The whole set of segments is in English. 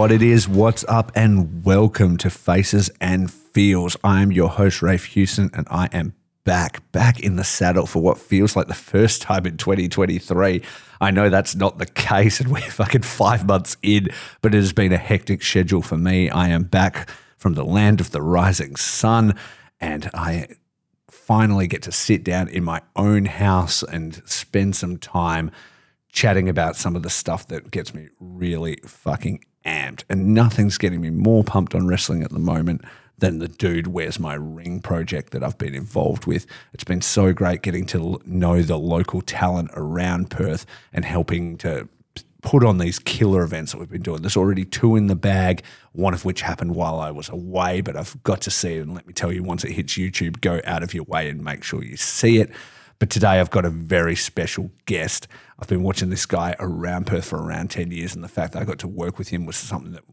what it is, what's up, and welcome to Faces and Feels. I am your host, Rafe Houston, and I am back, back in the saddle for what feels like the first time in 2023. I know that's not the case, and we're fucking five months in, but it has been a hectic schedule for me. I am back from the land of the rising sun, and I finally get to sit down in my own house and spend some time chatting about some of the stuff that gets me really fucking amped. And nothing's getting me more pumped on wrestling at the moment than the Dude Where's My Ring project that I've been involved with. It's been so great getting to know the local talent around Perth and helping to put on these killer events that we've been doing. There's already two in the bag, one of which happened while I was away, but I've got to see it. And let me tell you, once it hits YouTube, go out of your way and make sure you see it. But today I've got a very special guest. I've been watching this guy around Perth for around 10 years, and the fact that I got to work with him was something that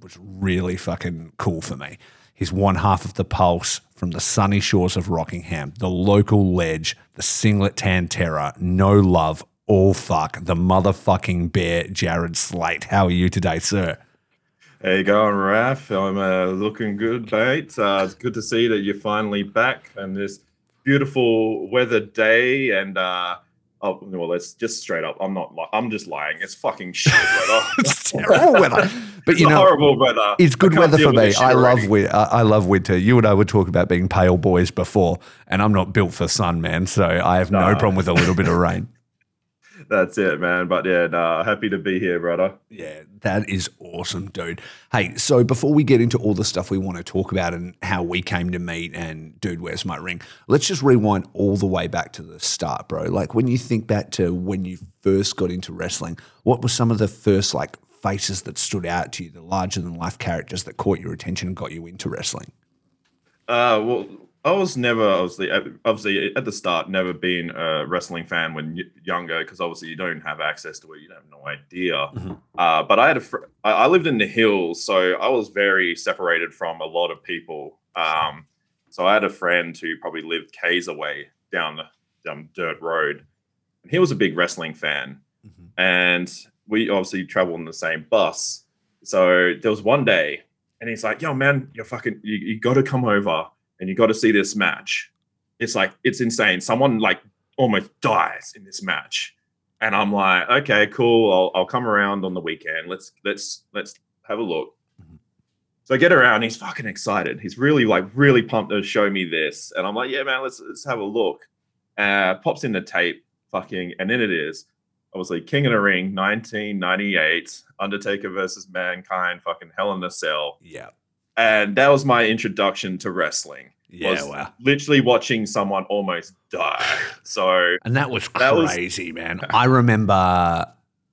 was really fucking cool for me. He's one half of the pulse from the sunny shores of Rockingham, the local ledge, the singlet tan terror, no love, all fuck, the motherfucking bear, Jarrad Slate. How are you today, sir? How you going, Raf? I'm uh, looking good, mate. Uh, it's good to see that you're finally back and this beautiful weather day. And uh, oh, well, let's just straight up. I'm not. Li- I'm just lying. It's fucking shit weather. it's terrible weather, but you It's know, horrible weather. it's good weather for me. I love already. wi- I I love winter. You and I would talk about being pale boys before, and I'm not built for sun, man. So I have no No. problem with a little bit of rain. That's it, man. But yeah, nah, happy to be here, brother. Yeah, that is awesome, dude. Hey, so before we get into all the stuff we want to talk about and how we came to meet and dude, where's my ring? Let's just rewind all the way back to the start, bro. Like when you think back to when you first got into wrestling, what were some of the first like faces that stood out to you, the larger than life characters that caught your attention and got you into wrestling? Uh, well, I was never obviously obviously at the start never been a wrestling fan when younger because obviously you don't have access to it, you have no idea. Mhm. Uh, but I had a fr- I, lived in the hills, so I was very separated from a lot of people. Um, so I had a friend who probably lived k's away down the down dirt road, and he was a big wrestling fan, Mhm. and we obviously traveled in the same bus. So there was one day, and he's like, "Yo, man, you're fucking, you, you got to come over and you got to see this match. It's like it's insane. Someone like almost dies in this match, and I'm like, okay, cool. I'll, I'll come around on the weekend. Let's let's let's have a look. So I get around. He's fucking excited. He's really like really pumped to show me this, and I'm like, yeah, man, let's let's have a look. Uh, pops in the tape, fucking, and then it is obviously King of the Ring, 1998, Undertaker versus Mankind, fucking Hell in a Cell Yeah. And that was my introduction to wrestling. Yeah, was wow. Literally watching someone almost die. So And that was That was- crazy, man. I remember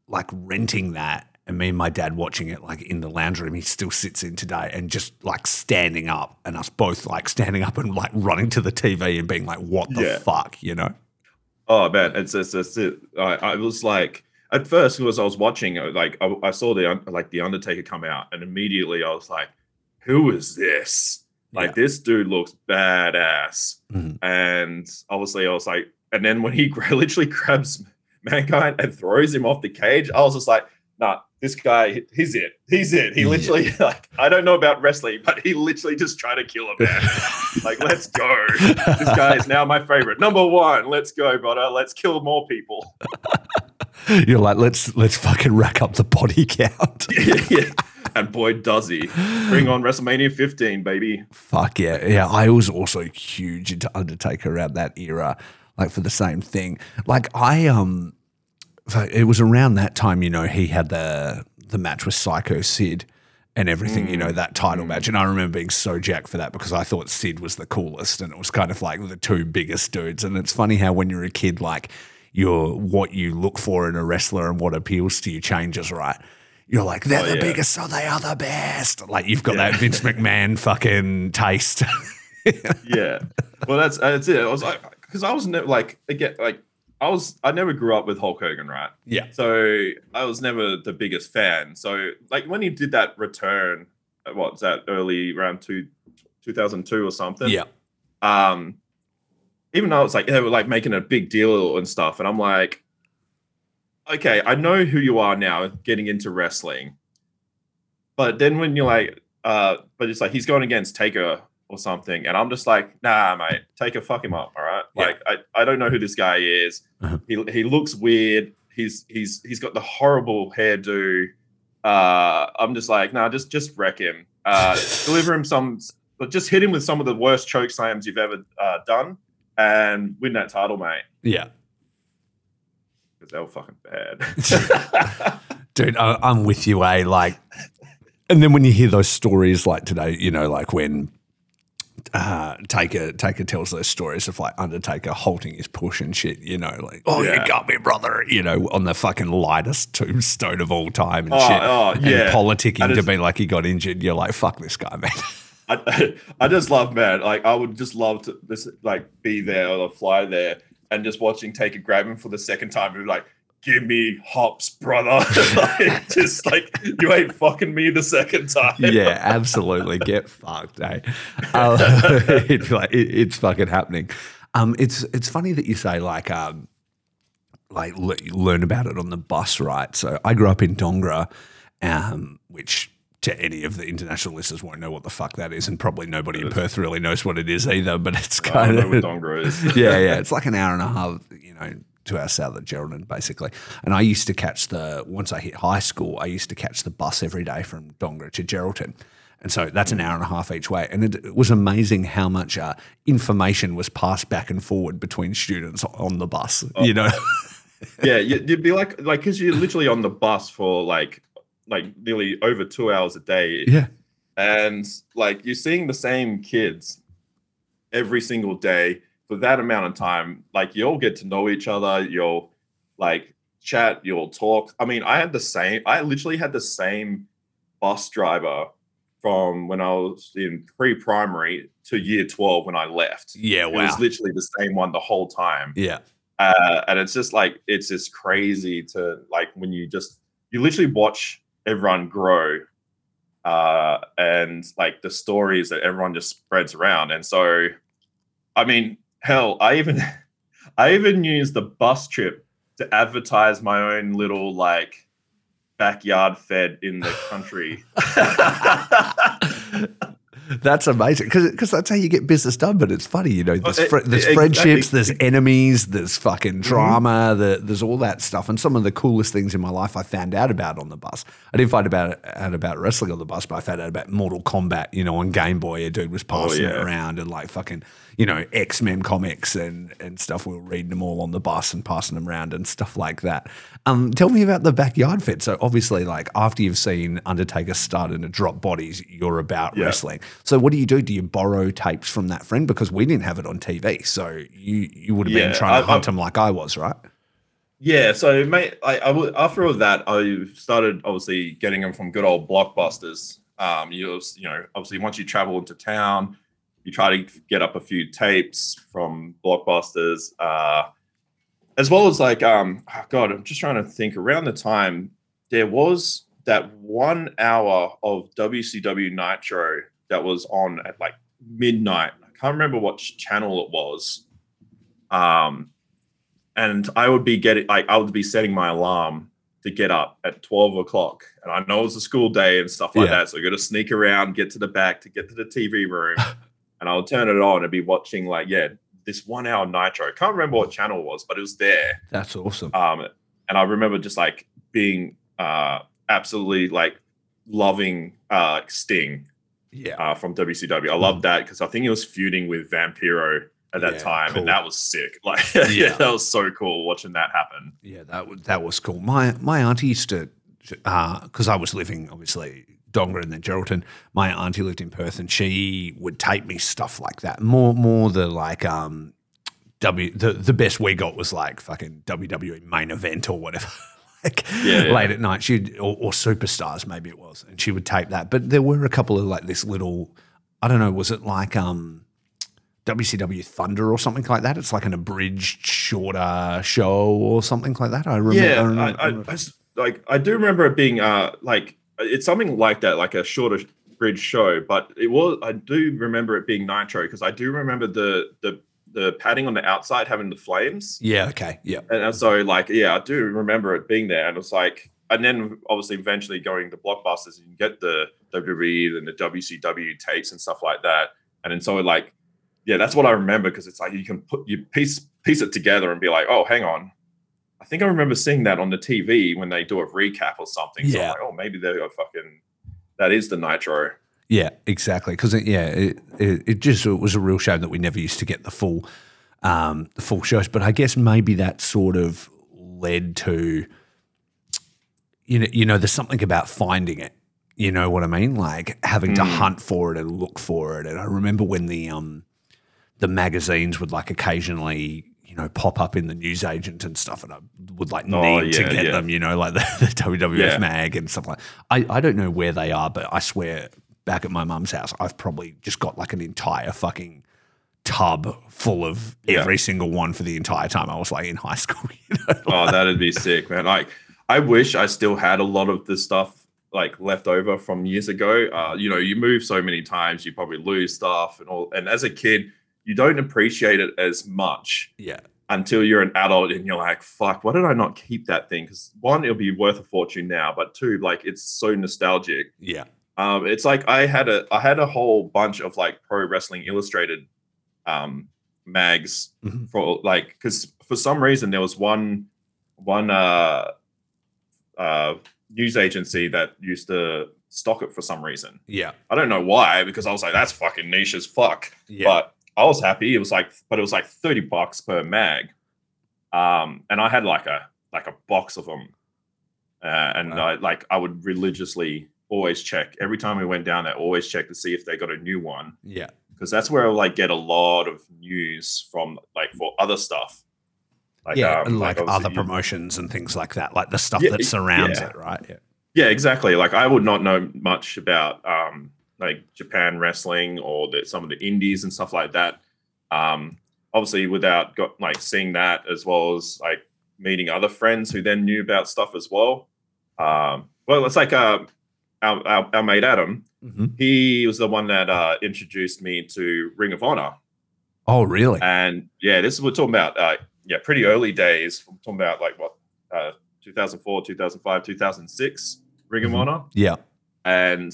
like renting that and me and my dad watching it like in the lounge room. He still sits in today and just like standing up and us both like standing up and like running to the TV and being like, what the Yeah. fuck, you know? oh man, it's it's, it's it. I, I was like at first because I was watching uh, like I, I saw the like the Undertaker come out and immediately I was like, who is this? Like Yeah. this dude looks badass. Mhm. And obviously I was like, and then when he literally grabs mankind and throws him off the cage, I was just like, nah, this guy, he's it. He's it. He Yeah. literally like I don't know about wrestling, but he literally just tried to kill a man. like, let's go. This guy is now my favorite. Number one. Let's go, brother. Let's kill more people. You're like, let's let's fucking rack up the body count. yeah. And boy, does he. Bring on WrestleMania 15, baby. Fuck yeah. Yeah. I was also huge into Undertaker around that era, like for the same thing. Like I um it was around that time, you know, he had the the match with Psycho Sid and everything, you know, that title match. And I remember being so jacked for that because I thought Sid was the coolest and it was kind of like the two biggest dudes. And it's funny how when you're a kid, like your what you look for in a wrestler and what appeals to you changes, right? You're like, they're Oh, the yeah. biggest, so they are the best. Like you've got Yeah. that Vince McMahon fucking taste. yeah. Well, that's that's it. I was like, because I was never like again, like I was I never grew up with Hulk Hogan, right? yeah. So I was never the biggest fan. So like when he did that return, uh, what was that early around two, 2002 or something? Yeah. Um, even though it's like they were like making a big deal and stuff, and I'm like, okay, I know who you are now, getting into wrestling. but then when you're like, uh, but it's like he's going against Taker or something, and I'm just like, nah, mate, Taker, fuck him up, all right? Yeah. Like, I, I don't know who this guy is. Uh-huh. He he looks weird. He's he's he's got the horrible hairdo. Uh, I'm just like, nah, just just wreck him. Uh, deliver him some, but just hit him with some of the worst choke slams you've ever uh, done, and win that title, mate. Yeah. They were fucking bad. Dude, I, I'm with you, eh? Like, and then when you hear those stories like today, you know, like when uh, Taker Taker tells those stories of like Undertaker halting his push and shit, you know, like, oh, you got me, brother, you know, on the fucking lightest tombstone of all time and Oh, shit. oh, and yeah. politicking I to be like he got injured. You're like, fuck this guy, man. I, I just love man. Like I would just love to this like be there or fly there and just watching Taker grab him for the second time and like, give me hops, brother. like, just like you ain't fucking me the second time. yeah, absolutely. Get fucked, eh? Um, it's like it, it's fucking happening. Um, it's it's funny that you say like um, like le- learn about it on the bus, right? So I grew up in Dongara, um, which to any of the international listeners won't know what the fuck that is, and probably nobody in Perth really knows what it is either. But it's kind of yeah, yeah. It's like an hour and a half, you know, to our south of Geraldton, basically. And I used to catch the once I hit high school, I used to catch the bus every day from Dongara to Geraldton. And so that's an hour and a half each way. And it, it was amazing how much uh, information was passed back and forward between students on the bus. You know, yeah, you- you'd be like like because you're literally on the bus for like like nearly over two hours a day. yeah, and like you're seeing the same kids every single day for that amount of time. Like you'll get to know each other you'll like chat you'll talk. I mean i had the same i literally had the same bus driver from when i was in pre-primary to year 12 when i left. Yeah, it was literally the same one the whole time. Yeah, uh, and it's just like it's just crazy to like when you just you literally watch everyone grow uh and like the stories that everyone just spreads around. And so i mean hell i even i even used the bus trip to advertise my own little like backyard fed in the country That's amazing because that's how you get business done. But it's funny, you know. There's, Oh, it- there's it- friendships, there's enemies, there's fucking Mm-hmm. drama, the, there's all that stuff. And some of the coolest things in my life I found out about on the bus. I didn't find about out about wrestling on the bus, but I found out about Mortal Kombat. You know, on Game Boy, a dude was passing it Oh, yeah. around and like fucking, you know, X Men comics and and stuff. We were reading them all on the bus and passing them around and stuff like that. Um, tell me about the backyard fit. So obviously, like after you've seen Undertaker start to drop bodies, you're about Yeah. wrestling. So what do you do? Do you borrow tapes from that friend because we didn't have it on TV? So you you would have been trying to I- hunt I- him like I was, right? Yeah, so mate, I, I after all that, I started obviously getting them from good old blockbusters. Um, you you know, obviously once you travel into town, you try to get up a few tapes from blockbusters, uh, as well as like, um, oh God, I'm just trying to think. Around the time there was that one hour of WCW Nitro that was on at like midnight. I can't remember what channel it was. Um, and I would be getting like I would be setting my alarm to get up at 12 o'clock. And I know it's a school day and stuff like Yeah. that. So I got to sneak around, get to the back to get to the TV room, and I'll turn it on and be watching like, yeah, this one hour nitro. Can't remember what channel it was, but it was there. That's awesome. Um, and I remember just like being uh absolutely like loving uh Sting Yeah. uh, from WCW. I love that because I think he was feuding with Vampiro at that Yeah, time, cool. and that was sick. Like, Yeah. yeah, that was so cool watching that happen. Yeah, that was that was cool. My my auntie used to, because I was living obviously Dongara and then Geraldton. My auntie lived in Perth, and she would tape me stuff like that. More more the like um W the the best we got was like fucking WWE main event or whatever. like Yeah, yeah. late at night, she or, or superstars maybe it was, and she would tape that. But there were a couple of like this little, I don't know, was it like um. WCW Thunder or something like that. It's like an abridged, shorter show or something like that. I remember. yeah, I remember- I, I, I like I do remember it being uh like it's something like that, like a shorter bridge show. But it was I do remember it being Nitro because I do remember the the the padding on the outside having the flames. yeah. Okay. Yeah. And so, like, yeah, I do remember it being there, and it's like, and then obviously eventually going to blockbusters, you can get the WWE and the WCW tapes and stuff like that. And then so like, yeah, that's what I remember because it's like you can put you piece piece it together and be like, oh, hang on. I think I remember seeing that on the TV when they do a recap or something. So I'm Yeah. like, oh, maybe they're fucking that is the Nitro. Yeah, exactly. Because yeah, it, it, it just it was a real shame that we never used to get the full um, the full shows. But I guess maybe that sort of led to you know you know there's something about finding it. You know what I mean? Like having to Mm. hunt for it and look for it. And I remember when the um the magazines would like occasionally you know pop up in the newsagent and stuff, and I would like Oh, need to get yeah. them. You know, like the, the WWF Yeah. mag and stuff like. I I don't know where they are, but I swear back at my mum's house, I've probably just got like an entire fucking tub full of Yeah. every single one for the entire time I was like in high school. You know? Oh, that'd be sick, man. Like, I wish I still had a lot of the stuff like left over from years ago. Uh, you know, you move so many times, you probably lose stuff and all. And as a kid, you don't appreciate it as much yeah, until you're an adult and you're like, fuck, why did I not keep that thing? Because one, it'll be worth a fortune now, but two, like it's so nostalgic. yeah, Um, it's like I had a I had a whole bunch of like pro wrestling illustrated um mags Mhm. for like because for some reason there was one one uh uh news agency that used to stock it for some reason. yeah, I don't know why because I was like that's fucking niche as fuck. yeah. But I was happy. It was like but it was like 30 bucks per mag. Um and I had like a like a box of them. Uh, and Wow. I like I would religiously always check every time we went down there always check to see if they got a new one yeah, because that's where I like get a lot of news from like for other stuff. Like, yeah, um, and like, obviously other promotions and things like that, like the stuff Yeah, that surrounds yeah. it, right? Yeah, Yeah, exactly. Like I would not know much about um like Japan wrestling or the, some of the indies and stuff like that. Um obviously without got like seeing that as well as like meeting other friends who then knew about stuff as well. Um well it's like uh our, our, our mate Adam, Mhm. he was the one that uh introduced me to Ring of Honor. Oh, really? And yeah, this is we're talking about uh yeah, pretty early days. We're talking about like what uh 2004, 2005, 2006 Ring of Honor. yeah, And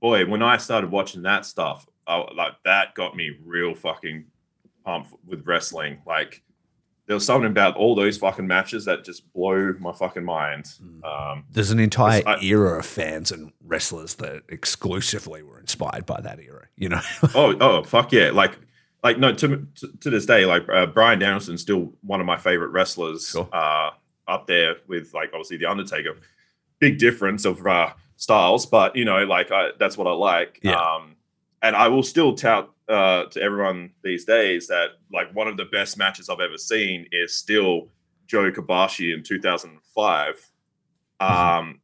boy, when I started watching that stuff, I, like that got me real fucking pumped with wrestling. Like there was something about all those fucking matches that just blow my fucking mind. Mm. Um, There's an entire I- era of fans and wrestlers that exclusively were inspired by that era. You know? oh, oh, fuck yeah! Like, like no, to to, to this day, like uh, Bryan Danielson's still one of my favorite wrestlers. Sure. Uh, up there with like obviously the Undertaker. Big difference of uh, styles, but you know, like I, that's what I like. Yeah. Um, and I will still tout uh, to everyone these days that like one of the best matches I've ever seen is still Joe Kobashi in 2005. Um,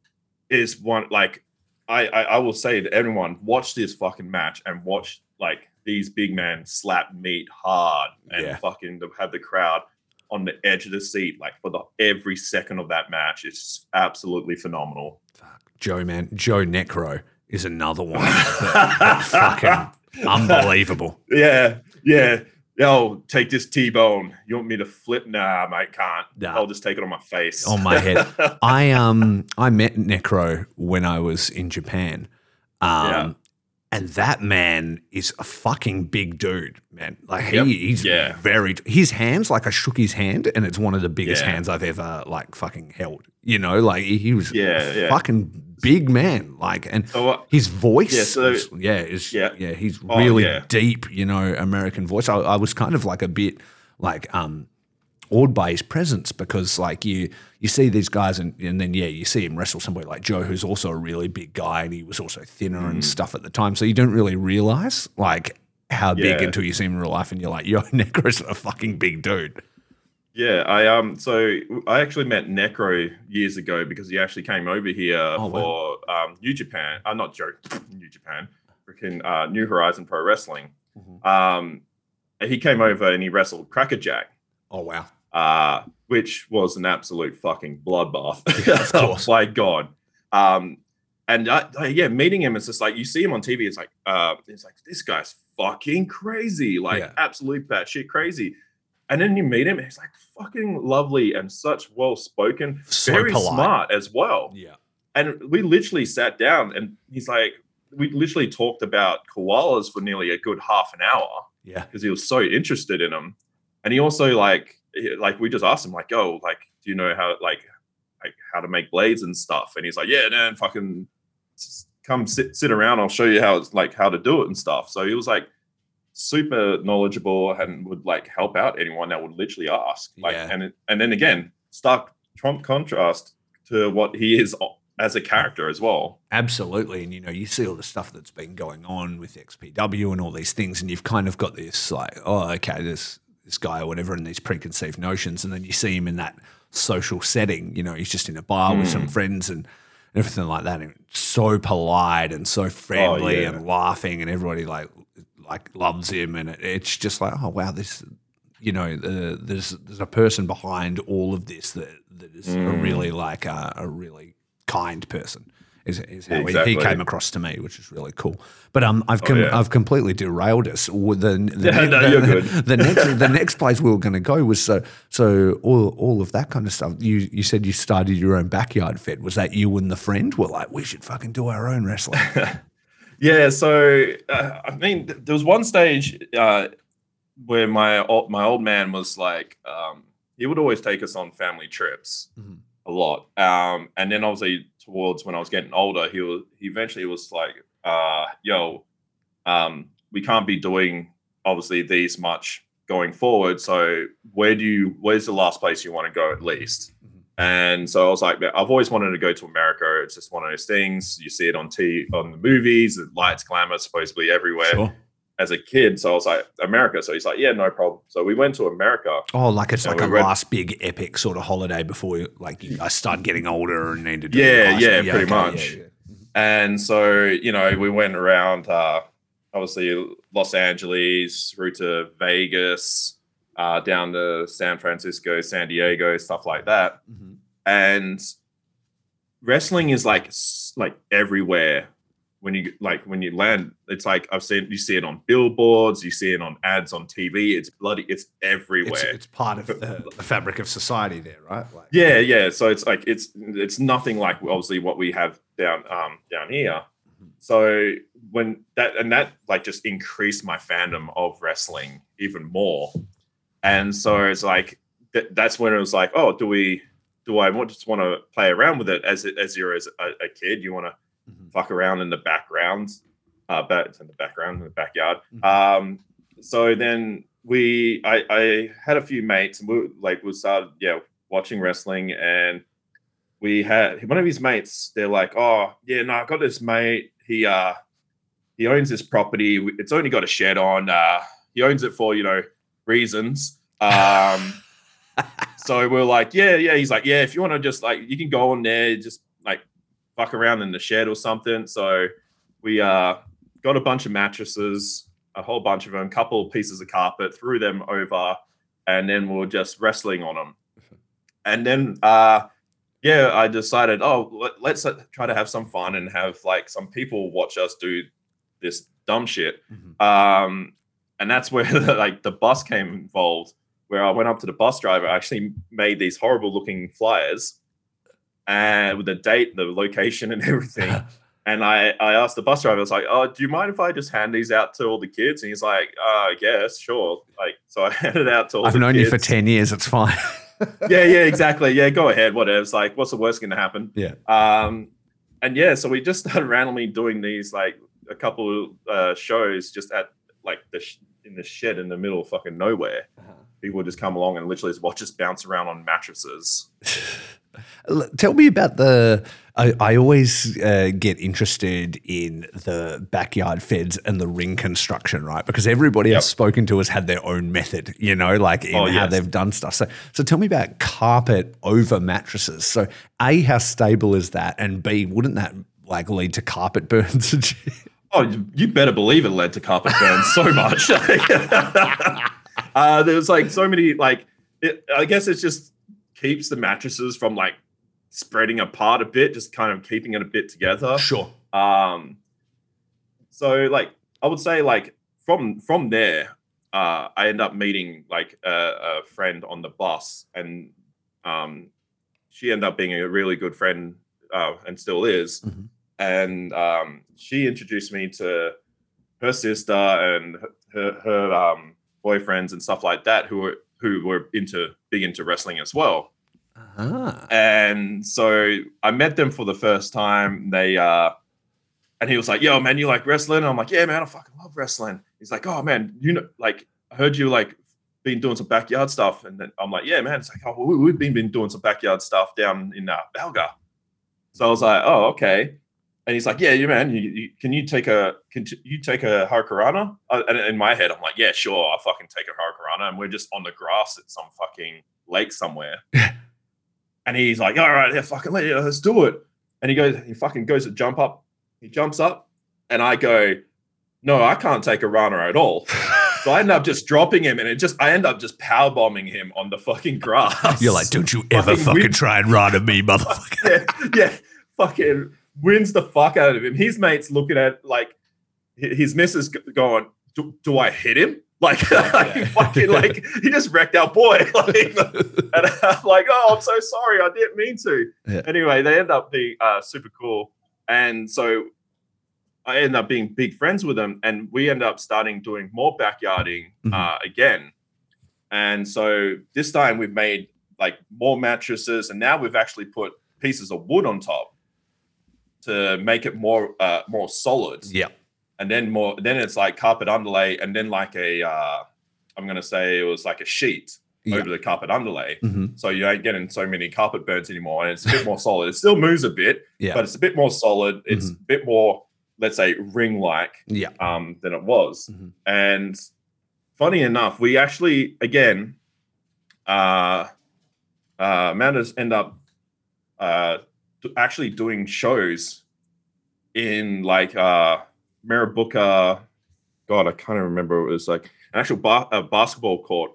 is one like I, I I will say to everyone watch this fucking match and watch like these big men slap meat hard and Yeah. fucking have the crowd on the edge of the seat like for the every second of that match. It's absolutely phenomenal. Fuck. Joe, man, Joe Necro is another one. that- fucking unbelievable. Yeah, yeah. Yo, take this T-bone. You want me to flip? Nah, mate, can't. Nah. I'll just take it on my face. On my head. I um I met Necro when I was in Japan. Um Yeah. And that man is a fucking big dude, man. Like he, Yep. he's Yeah. very his hands, like I shook his hand and it's one of the biggest Yeah. hands I've ever like fucking held. You know, like he, was Yeah, a yeah. fucking big man. Like and So, uh, his voice, Yeah, so- is- yeah, is, yeah, Yeah. he's Oh, really yeah. deep, you know, American voice. I, I was kind of like a bit like um awed by his presence because like you you see these guys and, and then yeah you see him wrestle somebody like Joe who's also a really big guy and he was also thinner Mm. and stuff at the time so you don't really realize like how big Yeah. until you see him in real life and you're like yo Necro's a fucking big dude Yeah, I um so I actually met Necro years ago because he actually came over here Oh, for um New Japan. I'm not joke, New Japan, freaking uh, New Horizon Pro Wrestling. Mhm. Um, he came over and he wrestled Crackerjack, oh wow uh, which was an absolute fucking bloodbath. Yeah, of course. oh my god. Um, and I, I- yeah, meeting him, it's just like you see him on TV. It's like, uh, it's like this guy's fucking crazy, like Yeah. absolute batshit crazy. And then you meet him, and he's like fucking lovely and such well spoken, So very polite. smart as well. Yeah. And we literally sat down, and he's like, we literally talked about koalas for nearly a good half an hour Yeah. because he was so interested in them. And he also like like we just asked him like, oh, like, do you know how like like how to make blades and stuff? And he's like, yeah, man, fucking come sit sit around. I'll show you how it's like how to do it and stuff. So he was like super knowledgeable and would like help out anyone that would literally ask. Like, Yeah. and it, and then again, stark Trump contrast to what he is as a character as well. Absolutely. And you know, you see all the stuff that's been going on with XPW and all these things, and you've kind of got this like, oh, okay, this this guy or whatever, and these preconceived notions, and then you see him in that social setting. You know, he's just in a bar with some friends and everything like that, and so polite and so friendly yeah. and laughing, and everybody like like loves him, and it, it's just like, oh wow, this. You know, uh, there's there's a person behind all of this that that is a really like a, a really kind person. Is, is how he, he came across to me, which is really cool. But um, I've com- yeah. I've completely derailed us. The, the, Yeah, ne- no, the, you're good. the next the next place we were going to go was so so all all of that kind of stuff. You you said you started your own backyard fed. Was that you and the friend were like, we should fucking do our own wrestling? Yeah, so uh, I mean, there was one stage uh, where my old, my old man was like, um, he would always take us on family trips Mhm. a lot, um, and then obviously towards when I was getting older, he was he eventually was like, uh, "Yo, um, we can't be doing obviously these much going forward. So where do you? Where's the last place you want to go at least?" Mhm. And so I was like, I've always wanted to go to America. It's just one of those things. You see it on T on the movies, the lights, glamour, supposedly everywhere Sure. As a kid. So I was like, America. So he's like, yeah, no problem. So we went to America. Oh, like it's like we a read- last big epic sort of holiday before you, like I start getting older and need to do Yeah, life. yeah, pretty much. yeah, yeah. And so, you know, we went around uh obviously Los Angeles through to Vegas, uh, down to San Francisco, San Diego, stuff like that. Mhm. and wrestling is like like everywhere when you like when you land it's like i've seen you see it on billboards you see it on ads on tv it's bloody it's everywhere. It's, it's part of the, the fabric of society there, right? Like, yeah yeah so it's like it's it's nothing like obviously what we have down um down here. So when that and that like just increased my fandom of wrestling even more. And so it's like th- that's when it was like oh do we do i want just want to play around with it as it as you're as a, a kid? You want to Mhm. fuck around in the background uh but it's in the background in the backyard Mhm. um so then we i i had a few mates and we like we started yeah watching wrestling and we had one of his mates they're like oh yeah no i got this mate he uh he owns this property it's only got a shed on uh he owns it for you know reasons um so we're like yeah yeah he's like yeah if you want to just like you can go on there just fuck around in the shed or something. So we uh got a bunch of mattresses a whole bunch of them couple of pieces of carpet threw them over and then we were just wrestling on them and then uh yeah i decided oh let, let's uh, try to have some fun and have like some people watch us do this dumb shit. Mhm. um and that's where like the bus came involved where i went up to the bus driver I actually made these horrible looking flyers and with the date the location and everything and I, I asked the bus driver, I was like, oh, do you mind if I just hand these out to all the kids? And he's like, uh, I guess, sure. Like, so I handed it out to all kids. I've known you for 10 years. It's fine. Yeah, yeah, exactly. Yeah, go ahead. Whatever. It's like, what's the worst going to happen? Yeah. Um, and yeah, so we just started randomly doing these, like a couple uh, shows just at like the sh- in the shed in the middle of fucking nowhere. People would just come along and literally just watch us bounce around on mattresses. Tell me about the. I, I always uh, get interested in the backyard feds and the ring construction, right? Because everybody Yep. I've spoken to has had their own method, you know, like in Oh, how they've done stuff. So, so tell me about carpet over mattresses. So, a, how stable is that? And b, wouldn't that like lead to carpet burns? Oh, you- better believe it led to carpet burns so much. uh, there's like so many like it, I guess it's just keeps the mattresses from like spreading apart a bit, just kind of keeping it a bit together. Sure. Um, so like I would say like from from there, uh, I end up meeting like a, a friend on the bus, and um, she ended up being a really good friend uh, and still is. Mhm. And um, she introduced me to her sister and her, her um, boyfriends and stuff like that, who were who were into big into wrestling as well. Ah. And so I met them for the first time. They uh and he was like, Yo, man, you like wrestling? And I'm like, Yeah, man, I fucking love wrestling. He's like, Oh man, you know, like I heard you like been doing some backyard stuff. And then I'm like, Yeah, man. It's like, oh, we- we've been been doing some backyard stuff down in uh, Belga. So I was like, Oh, okay. And he's like, Yeah, you man, you, you, can you take a can t- you take a Hurricanrana? And in my head, I'm like, Yeah, sure, I'll fucking take a Hurricanrana. And we're just on the grass at some fucking lake somewhere. And he's like, all right, yeah, fucking let's do it. And he goes, he fucking goes to jump up. He jumps up, and I go, no, I can't take a runner at all. So I end up just dropping him, and it just I end up just power bombing him on the fucking grass. You're like, don't you ever Fucking fucking try and run at me, motherfucker. yeah, yeah, fucking wins the fuck out of him. His mates looking at like his missus going, do, do I hit him? Like, like fucking like he just wrecked our boy. Like, and I'm like, oh, I'm so sorry, I didn't mean to. Yeah. Anyway, they end up being uh, super cool, and so I end up being big friends with them, and we end up starting doing more backyarding Mhm. uh, again. And so this time we've made like more mattresses, and now we've actually put pieces of wood on top to make it more uh, more solid yeah. and then more then it's like carpet underlay and then like a uh i'm gonna say it was like a sheet Yeah. over the carpet underlay hmm so you ain't getting so many carpet burns anymore and it's a bit more solid it still moves a bit Yeah. but it's a bit more solid it's a bit more let's say ring like yeah. um than it was Mhm. and funny enough we actually again uh uh amanda's end up uh actually doing shows in like uh Mirrabooka god i can't remember it was like an actual ba- a basketball court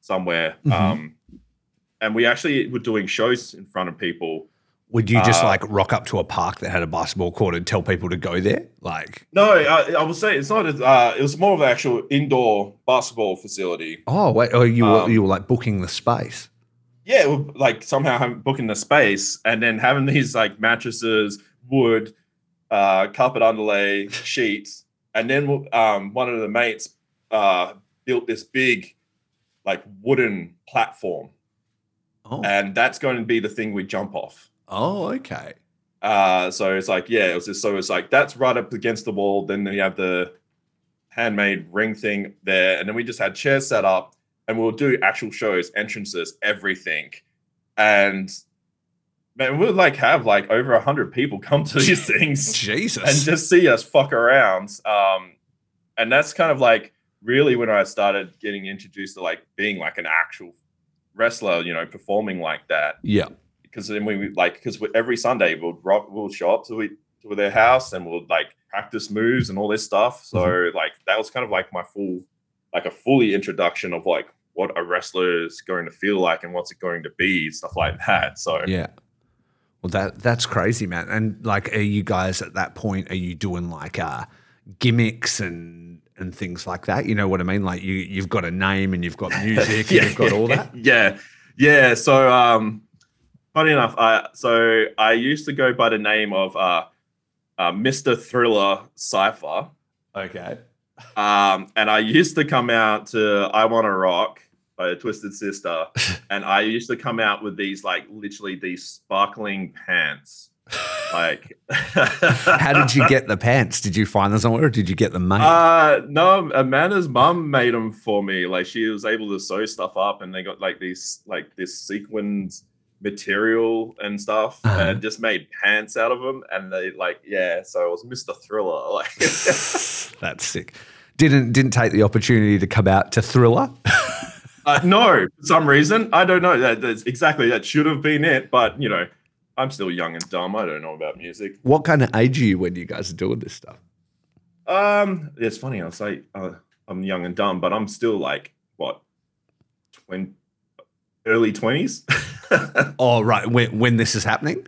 somewhere Mhm. um and we actually were doing shows in front of people Would you just Uh, like rock up to a park that had a basketball court and tell people to go there? Like, no i, I would say it's not as uh it was more of an actual indoor basketball facility oh wait, oh you were Um, you were like booking the space. Yeah, like somehow booking the space and then having these like mattresses, wood, uh, carpet underlay, sheets, and then um, one of the mates uh, built this big like wooden platform, Oh, and that's going to be the thing we jump off. oh, okay. Uh, so it's like yeah, it was just so it's like that's right up against the wall. Then you have the handmade ring thing there, and then we just had chairs set up, and we'll do actual shows, entrances, everything, and man, we'll like have like over a hundred people come to these things Jesus. and just see us fuck around. Um, and that's kind of like really when I started getting introduced to like being like an actual wrestler, you know, performing like that yeah. because then we like because every Sunday we'll rock, we'll show up to we, to their house and we'll like practice moves and all this stuff. So Mm-hmm. like that was kind of like my full like a fully introduction of like what a wrestler is going to feel like and what's it going to be stuff like that. So Yeah. Well, that that's crazy, man. And like, are you guys at that point? Are you doing like uh, gimmicks and and things like that? You know what I mean? Like you you've got a name and you've got music and you've got all that. Yeah, yeah. So, um, funny enough, I so I used to go by the name of uh, uh, Mr. Thriller Cipher, Okay. Um, and I used to come out to "I Want to Rock" by Twisted Sister, and I used to come out with these like literally these sparkling pants. Like, How did you get the pants? Did you find them somewhere, or did you get them made? Uh, no, Amanda's mum made them for me. Like she was able to sew stuff up, and they got like these like this sequins material and stuff, Uh-huh. and just made pants out of them. And they like, yeah. So it was Mister Thriller. Like, That's sick. Didn't didn't take the opportunity to come out to Thriller. uh, no, for some reason I don't know. That that's exactly that should have been it, but you know, I'm still young and dumb. I don't know about music. What kind of age are you when you guys are doing this stuff? Um, it's funny. I'll say uh, I'm young and dumb, but I'm still like what, twenty, early twenties. Oh, right. When when this is happening?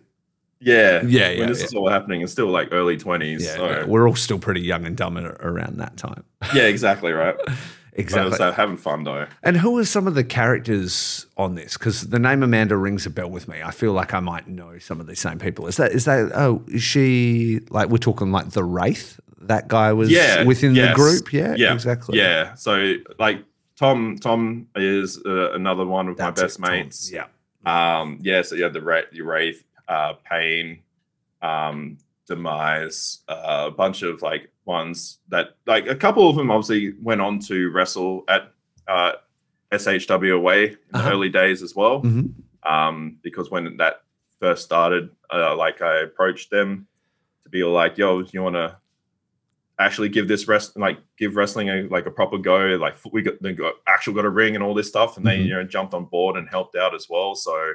Yeah, Yeah, yeah, When this yeah. is all happening, it's still like early twenties. Yeah, so yeah, we're all still pretty young and dumb around that time. yeah, exactly right. exactly. So having fun though. And who are some of the characters on this? Because the name Amanda rings a bell with me. I feel like I might know some of these same people. Is that is that? Oh, is she like we're talking like the Wraith? That guy was Yeah, within yes. the group. Yeah, Yeah, exactly. Yeah. So like Tom, Tom is uh, another one of That's my it, best Tom. mates. Yeah, Um, yeah, so you have the Wraith, the Wraith uh, Pain, um, Demise, uh, a bunch of like ones that like a couple of them obviously went on to wrestle at uh, SHW away in Uh-huh. the early days as well. Mhm. Um, because when that first started, uh, like I approached them to be like, "Yo, you want to actually give this rest like give wrestling a like a proper go like we got they got actual got a ring and all this stuff and they Mhm. you know jumped on board and helped out as well so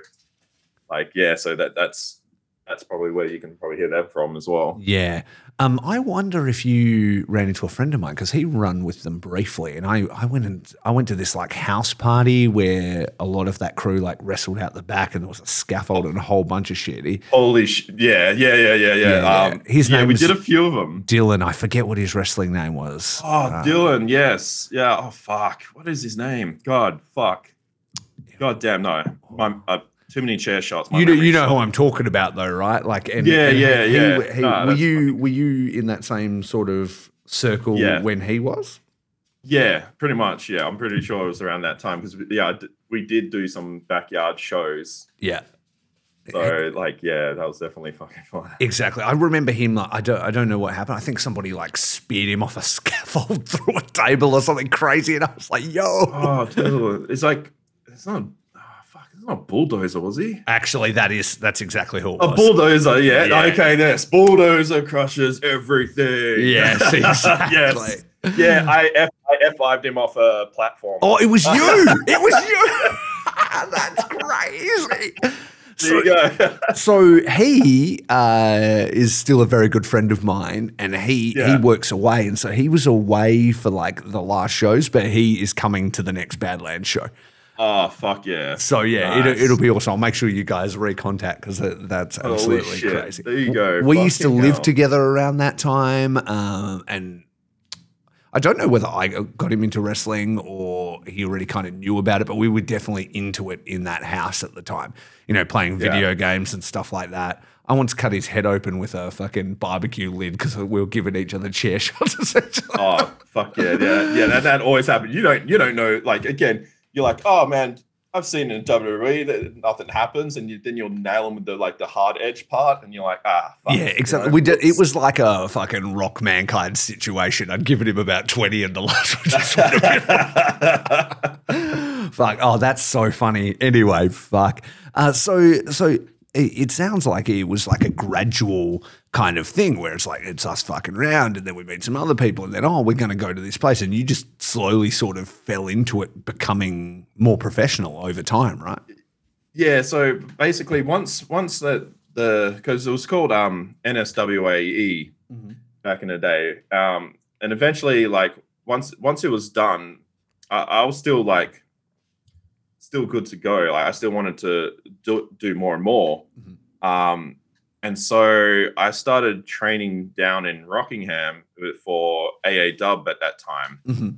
like yeah so that that's that's probably where you can probably hear that from as well. Yeah. Um, I wonder if you ran into a friend of mine because he run with them briefly, and I I went and I went to this like house party where a lot of that crew like wrestled out the back, and there was a scaffold and a whole bunch of shit. He, holy sh- yeah yeah yeah yeah yeah, Yeah, yeah. um His yeah we did a few of them Dylan, I forget what his wrestling name was. oh Uh, dylan yes. Yeah oh fuck. What is his name? God fuck. God damn no. My uh, too many chair shots you know, you know shot. who I'm talking about, though, right? Like, and, Yeah, and yeah, he- yeah. he- No, were you were you in that same sort of circle Yeah. when he was? Yeah, pretty much. Yeah, I'm pretty sure it was around that time because yeah, we did do some backyard shows. Yeah, So like, yeah, that was definitely fucking fun. exactly. I remember him. Like, I don't, I don't know what happened. I think somebody like speared him off a scaffold through a table or something crazy, and I was like, "Yo!" Oh, dude, it's like it's not. Oh, not bulldozer, was he? Actually, that is that's exactly who it A bulldozer, yeah. Yeah. Okay, yes, bulldozer crushes everything. Yes, exactly. yes. Yeah, I F I F fived him off a platform. Oh, it was you! it was you! that's crazy. there you go. So he uh, is still a very good friend of mine, and he he works away, and so he was away for like the last shows, but he is coming to the next Badlands show. Oh fuck yeah. So yeah, Nice. it'll, it'll be awesome. I'll make sure you guys recontact because that's absolutely crazy. There you go. We used to live hell. together around that time, um, and I don't know whether I got him into wrestling or he already kind of knew about it, but we were definitely into it in that house at the time. You know, playing Yeah. video games and stuff like that. I once cut his head open with a fucking barbecue lid because we were giving each other chair shots. Oh fuck yeah, yeah, yeah. That, that always happens. You don't you don't know. Like again, you're like, oh man, I've seen in WWE that nothing happens, and you, then you'll nail them with the like the hard edge part, and you're like, ah, fuck, Yeah, you exactly. know, We did. It was like a fucking rock mankind situation. I'd given him about twenty, and the last one just would have been fuck. Oh, that's so funny. Anyway, fuck. Uh, so, so it, it sounds like it was like a gradual kind of thing where it's like it's us fucking around, and then we meet some other people, and then oh, we're going to go to this place, and you just slowly sort of fell into it, becoming more professional over time, right? yeah. So basically, once once the the because it was called um NSWAE back in the day, um, and eventually, like once once it was done, I, I was still like still good to go. Like I still wanted to do do more and more. Mhm. Um, and so I started training down in Rockingham for AA Dub at that time. hmm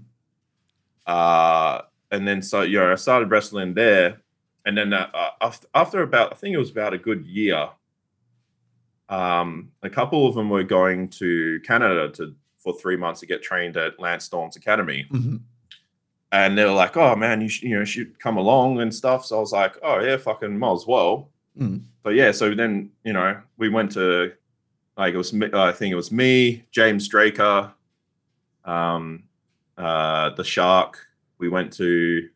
Uh, and then so you know I started wrestling there, and then uh, uh, after, after about I think it was about a good year. Um, a couple of them were going to Canada to for three months to get trained at Lance Storm's Academy hmm and they were like, "Oh man, you sh- you know should come along and stuff." So I was like, "Oh yeah, fucking might as well." Mm. But yeah, so then you know we went to like it was me- I think it was me, James Draker, um, uh, the Shark. We went to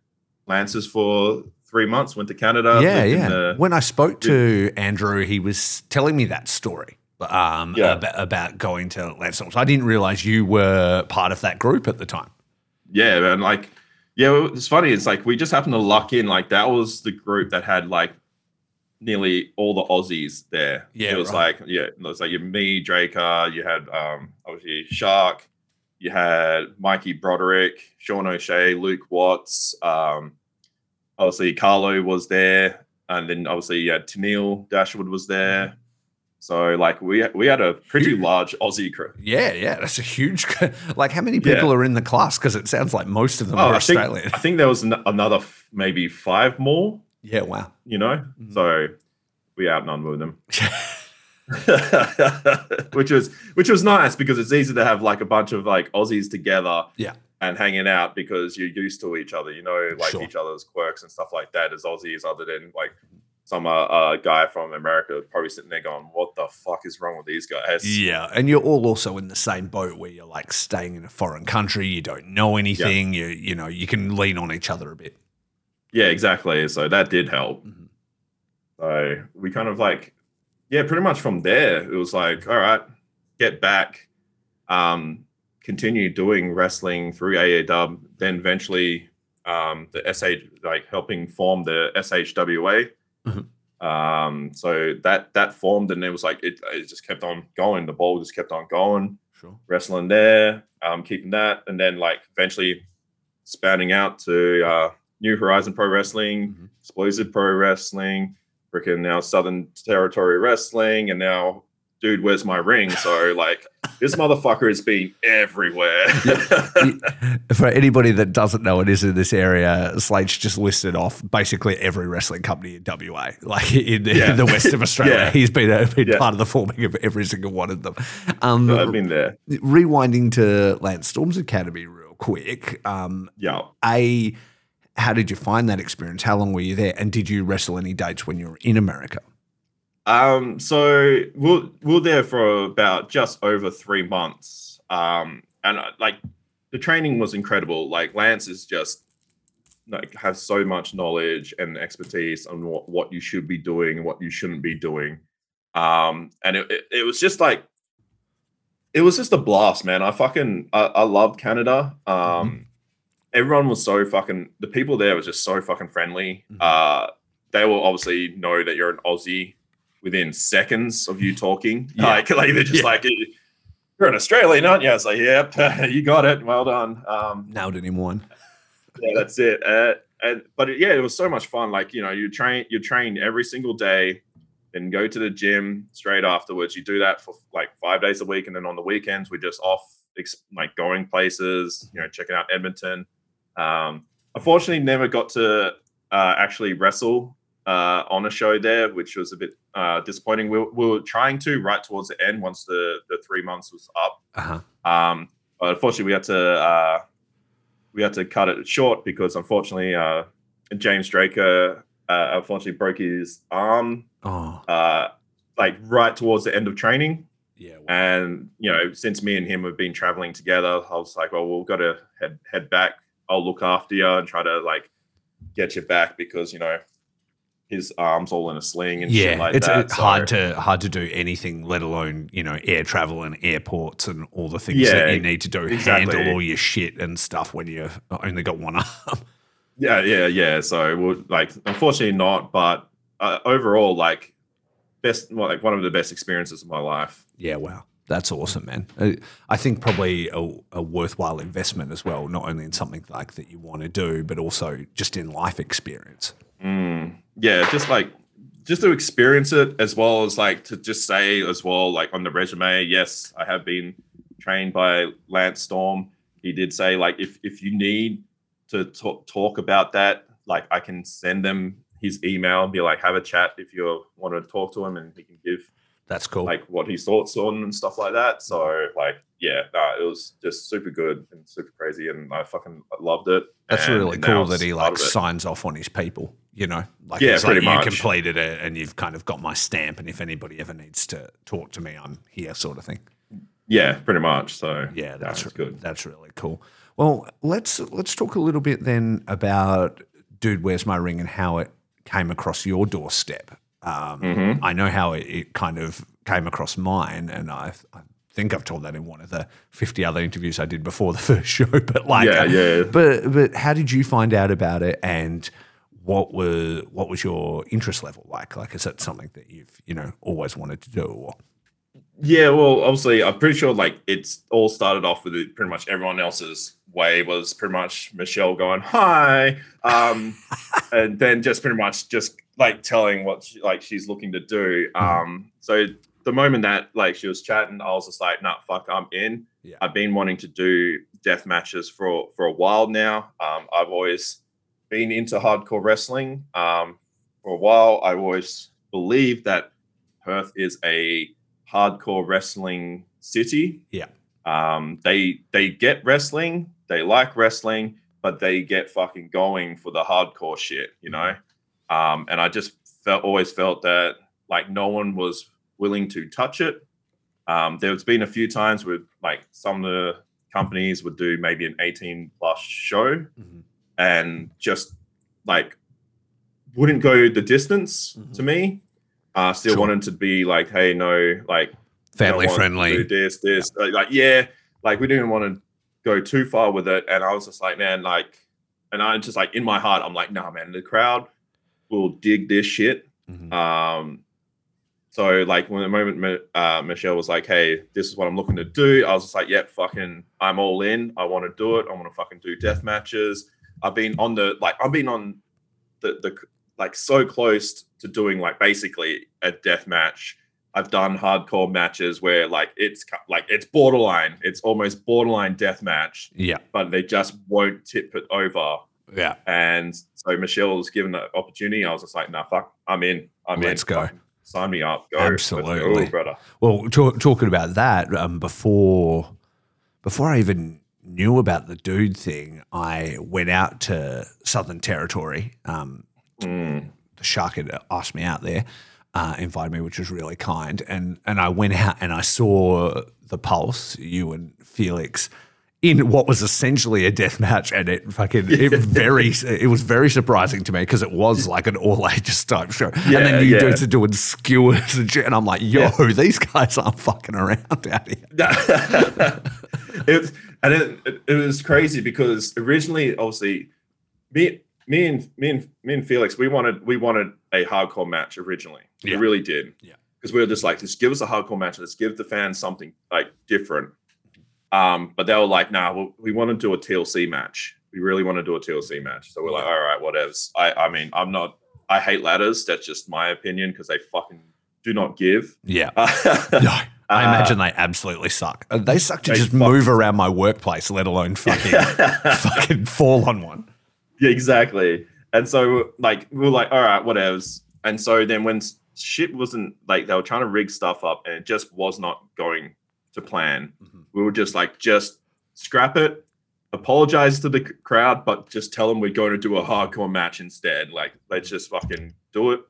Lancers for three months. Went to Canada. yeah, yeah. the- when I spoke to Andrew, he was telling me that story. Um, Yeah. about, about going to Lansdowne. I didn't realize you were part of that group at the time. yeah, and Like, yeah, it's funny. It's like we just happened to luck in. Like that was the group that had like nearly all the Aussies there. Yeah, it was right. like yeah, it was like you, me, Draker. You had um obviously Shark. You had Mikey Broderick, Sean O'Shea, Luke Watts. Um, obviously Carlo was there, and then obviously you had Tenille Dashwood was there. So like we we had a pretty Huge. large Aussie crew. Yeah, yeah, that's a huge. Like, how many people Yeah. are in the class? Because it sounds like most of them Oh, are I think, Australian. I think there was an, another f- maybe five more. Yeah, wow. You know, Mhm. so we outnumbered them, which was which was nice because it's easy to have like a bunch of like Aussies together. Yeah. And hanging out because you're used to each other, you know, like Sure. each other's quirks and stuff like that as Aussies, other than like some uh, uh, guy from America probably sitting there going, "What the fuck is wrong with these guys?" Yeah, and you're all also in the same boat where you're like staying in a foreign country. You don't know anything. You you know you can lean on each other a bit. Yeah, exactly. So that did help. Mhm. So we kind of like, yeah, pretty much from there, it was like, all right, get back, um, continue doing wrestling through AA Dub, then eventually um, the SH, like helping form the SHWA. Mhm. Um, so that that formed, and it was like it, it just kept on going. The ball just kept on going Sure. wrestling there, um, keeping that, and then like eventually spanning out to uh, New Horizon Pro Wrestling, Mhm. Explosive Pro Wrestling, freaking now Southern Territory Wrestling, and now, dude, where's my ring? So like, this motherfucker has been everywhere. For anybody that doesn't know it is in this area, Slate's just listed off basically every wrestling company in WA, like in, in the west of Australia. Yeah. He's been, a, been Yeah. part of the forming of every single one of them. Um, I've been there. rewinding to Lance Storm's Academy real quick. Um, Yeah. a, how did you find that experience? How long were you there? And did you wrestle any dates when you were in America? Um, so we're we're there for about just over three months. Um, and uh, like the training was incredible. Like Lance is just like has so much knowledge and expertise on what, what you should be doing and what you shouldn't be doing. Um, and it, it, it was just like it was just a blast, man. I fucking I, I loved Canada. Um everyone was so fucking the people there were just so fucking friendly. Mhm. Uh they will obviously know that you're an Aussie within seconds of you talking. Yeah. Like, like they're just Yeah. like, you're an Australian, aren't you? I was like, yep, you got it. Well done. Um, Nailed it in one. yeah, that's it. Uh, and but it- yeah, it was so much fun. Like you know, you train, you train every single day, then go to the gym straight afterwards. You do that for like five days a week, and then on the weekends we're just off, like going places. You know, checking out Edmonton. Um, unfortunately, never got to uh, actually wrestle uh, on a show there, which was a bit uh, disappointing. We, we were trying to right towards the end once the the three months was up. Uh-huh. Um, but unfortunately, we had to uh, we had to cut it short because unfortunately, uh, James Draker uh, unfortunately broke his arm Oh, uh, like right towards the end of training. yeah. And you know, since me and him have been traveling together, I was like, well, we've got to head head back. I'll look after you and try to like get you back because you know his arms all in a sling and yeah, shit like it's that. it's hard to hard to do anything, let alone you know air travel and airports and all the things Yeah, that you need to do. exactly. Handle all your shit and stuff when you've only got one arm. Yeah, yeah, yeah. So we'll like, unfortunately, not. But uh, overall, like, best, well, like one of the best experiences of my life. Yeah, wow. That's awesome, man. Uh, I think probably a, a worthwhile investment as well, not only in something like that you want to do, but also just in life experience. Mm, yeah, just like just to experience it as well as like to just say as well, like on the resume, yes, I have been trained by Lance Storm. He did say like if if you need to talk, talk about that, like I can send them his email and be like have a chat if you want to talk to him and he can give That's cool. like what his thoughts on and stuff like that. So like yeah, nah, it was just super good and super crazy and I fucking loved it. That's And really cool that he like signs off on his people. You know, like Yeah, it's like pretty you completed it and you've kind of got my stamp. And if anybody ever needs to talk to me, I'm here, sort of thing. Yeah, pretty much. So Yeah, that's that's good. That's really cool. Well, let's let's talk a little bit then about dude, where's my ring, and how it came across your doorstep. Um, Mhm. I know how it, it kind of came across mine, and I, I think I've told that in one of the fifty other interviews I did before the first show. But like, yeah, yeah. but but how did you find out about it, and what was what was your interest level like? Like, is that something that you've you know always wanted to do? Or Yeah, well, obviously, I'm pretty sure like it's all started off with it, pretty much everyone else's way was pretty much Michelle going hi, um, and then just pretty much just like telling what she, like she's looking to do. Um, so the moment that like she was chatting, I was just like, nah, fuck, I'm in. Yeah. I've been wanting to do death matches for for a while now. Um, I've always been into hardcore wrestling. Um, for a while, I always believed that Perth is a hardcore wrestling city. Yeah. Um, they they get wrestling, they like wrestling, but they get fucking going for the hardcore shit, you know. Um, and I just felt always felt that like no one was willing to touch it. Um, there's been a few times where like some of the companies would do maybe an 18 plus show Mhm. and just like wouldn't go the distance Mhm. to me. Uh, still Sure. wanted to be like, hey, no, like Family friendly. do this, this, like, like, yeah, like we didn't want to go too far with it, and I was just like, man, like, and I just like in my heart, I'm like, nah, man, the crowd will dig this shit. Mhm. Um, so like when the moment uh, Michelle was like, "Hey, this is what I'm looking to do," I was just like, "Yep, fucking, I'm all in. I want to do it. I want to fucking do death matches." I've been on the like, I've been on the the like so close to doing like basically a death match. I've done hardcore matches where like it's like it's borderline, it's almost borderline death match, Yeah. but they just won't tip it over. Yeah. And so Michelle was given the opportunity. I was just like, nah, fuck, I'm in. I'm in. Let's go. Sign me up. Go. Let's go, Absolutely. brother. Well, talk, talking about that, um, before before I even knew about the dude thing, I went out to Southern Territory. Um, Mm. the shark had asked me out there, uh, invited me, which was really kind. And and I went out and I saw the Pulse, you and Felix, in what was essentially a death match, and it fucking it very it was very surprising to me because it was like an all ages type show. and then you yeah. dudes are doing skewers and shit, and I'm like, yo, Yeah. these guys aren't fucking around out here. it and it, it, it was crazy because originally, obviously, me me and me and me and Felix, we wanted we wanted a hardcore match originally. Yeah. We really did. Yeah. Because we were just like, just give us a hardcore match. Let's give the fans something like different. Um, but they were like, nah, well, we want to do a TLC match. We really want to do a TLC match. So we're like, all right, whatevs. I I mean, I'm not. I hate ladders. That's just my opinion because they fucking do not give. Yeah. Uh, No, I imagine they absolutely suck. Uh, They suck to They just fuck- move around my workplace, let alone fucking fucking fall on one. Yeah, exactly. And so like we were like, all right, whatevs. And so then when shit wasn't like they were trying to rig stuff up and it just was not going to plan, Mhm. We were just like, just scrap it, apologize to the crowd, but just tell them we're going to do a hardcore match instead. Like, let's just fucking do it.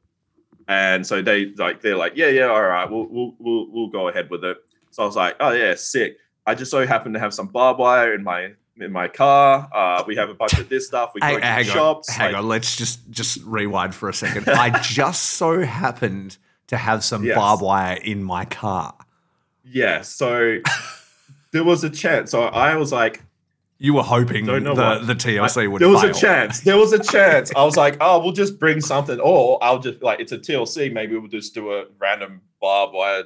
And so they like they're like, yeah, yeah, all right, we'll we'll we'll, we'll go ahead with it. So I was like, oh yeah, sick. I just so happen to have some barbed wire in my in my car. Uh, we have a bunch of this stuff. We go Hang, to hang the on, shops. hang like- on. Let's just just rewind for a second. I just so happened to have some Yes. barbed wire in my car. Yeah, so there was a chance. So I was like, You were hoping the, what. the TLC would there was fail. a chance. There was a chance. I was like, oh, we'll just bring something, or I'll just like it's a TLC. Maybe we'll just do a random barbed wire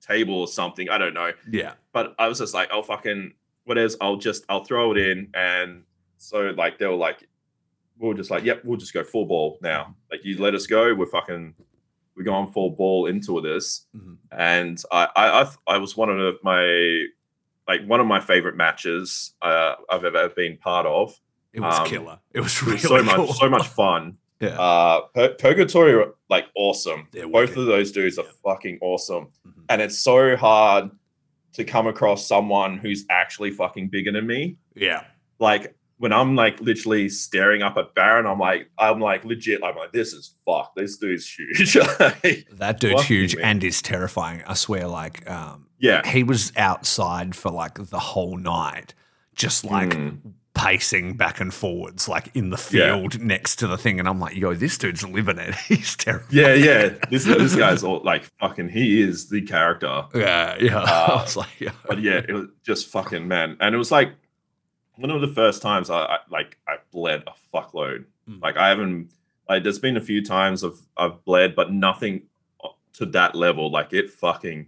table or something. I don't know. Yeah. But I was just like, oh fucking what is? I'll just I'll throw it in, and so like they were like, we are just like, yep, we'll just go full ball now. Like you let us go, we're fucking we're going full ball into this. Mhm. and I, I, I, I was one of my, like one of my favorite matches uh, I've ever been part of. It was Um, killer. It was It really was so much, so much fun. Yeah. Uh, Pur- Purgatory, like awesome. They're Both wicked. of those dudes are Yeah. fucking awesome, Mhm. and it's so hard to come across someone who's actually fucking bigger than me. yeah. Like when I'm like literally staring up at Baron, I'm like, I'm like legit. I'm like, this is fuck. This dude's huge. Like, That dude's huge man. and is terrifying. I swear, like, um, yeah, he was outside for like the whole night, just like Mm. pacing back and forwards, like in the Yeah. field next to the thing. And I'm like, yo, this dude's living it. He's terrible. yeah, yeah. This this guy's all like fucking. He is the character. Yeah, yeah. I Uh, was like, yeah. But yeah, it was just fucking man, and it was like one of the first times I, I like I bled a fuckload. Mm. Like I haven't like there's been a few times of I've bled, but nothing to that level. Like it fucking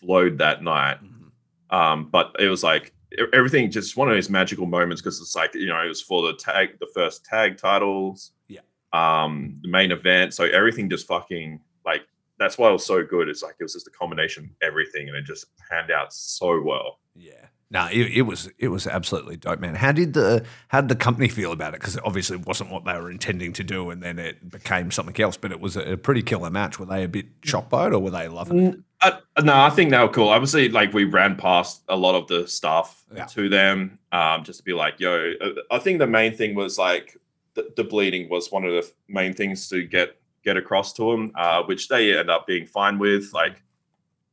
flowed that night. Mhm. Um, but it was like everything just one of those magical moments because it's like you know it was for the tag the first tag titles Yeah. um the main event so everything just fucking like that's why it was so good. It's like it was just a combination of everything, and it just panned out so well. Yeah. No, it, it was it was absolutely dope, man. How did the how did the company feel about it? Because obviously it wasn't what they were intending to do, and then it became something else. But it was a, a pretty killer match. Were they a bit it, or were they loving it? Uh, no, I think they were cool. Obviously, like we ran past a lot of the stuff Yeah. to them, um, just to be like, "Yo." uh, I think the main thing was like the, the bleeding was one of the main things to get get across to them, uh, which they end up being fine with. Like,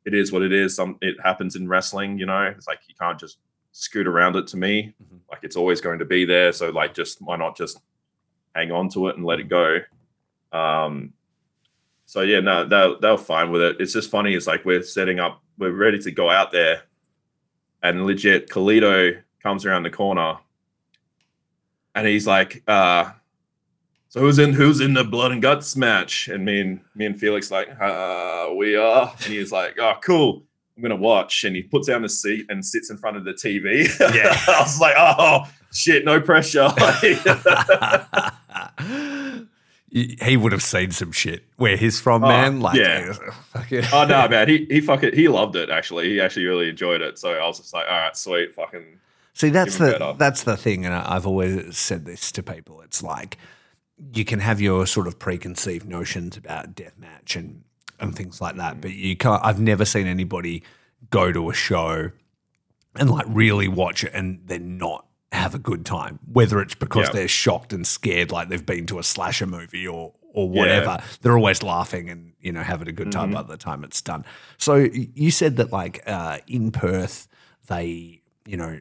it is what it is. Some it happens in wrestling, you know. It's like you can't just scoot around it. To me, Mhm. like it's always going to be there. So like, just why not just hang on to it and let it go? Um, so yeah, no, they they were fine with it. It's just funny. It's like we're setting up, we're ready to go out there, and legit, Colito comes around the corner, and he's like, uh, "So who's in who's in the blood and guts match?" And me and me and Felix like, uh, "We are." And he's like, "Oh, cool." I'm gonna watch, and he puts down the seat and sits in front of the TV. Yeah. I was like, "Oh shit, no pressure." he would have seen some shit where he's from, Oh, man. Like, yeah. fucking- Oh no, man, he he fucking he loved it. Actually, he actually really enjoyed it. So I was just like, all right, sweet, fucking. See, that's the better. that's the thing, and I've always said this to people. It's like you can have your sort of preconceived notions about deathmatch and and things like that, but you can't. I've never seen anybody go to a show and like really watch it and then not have a good time, whether it's because Yeah. they're shocked and scared, like they've been to a slasher movie or or Yeah. whatever. They're always laughing and you know having a good time Mhm. by the time it's done. So you said that like uh, in Perth, they you know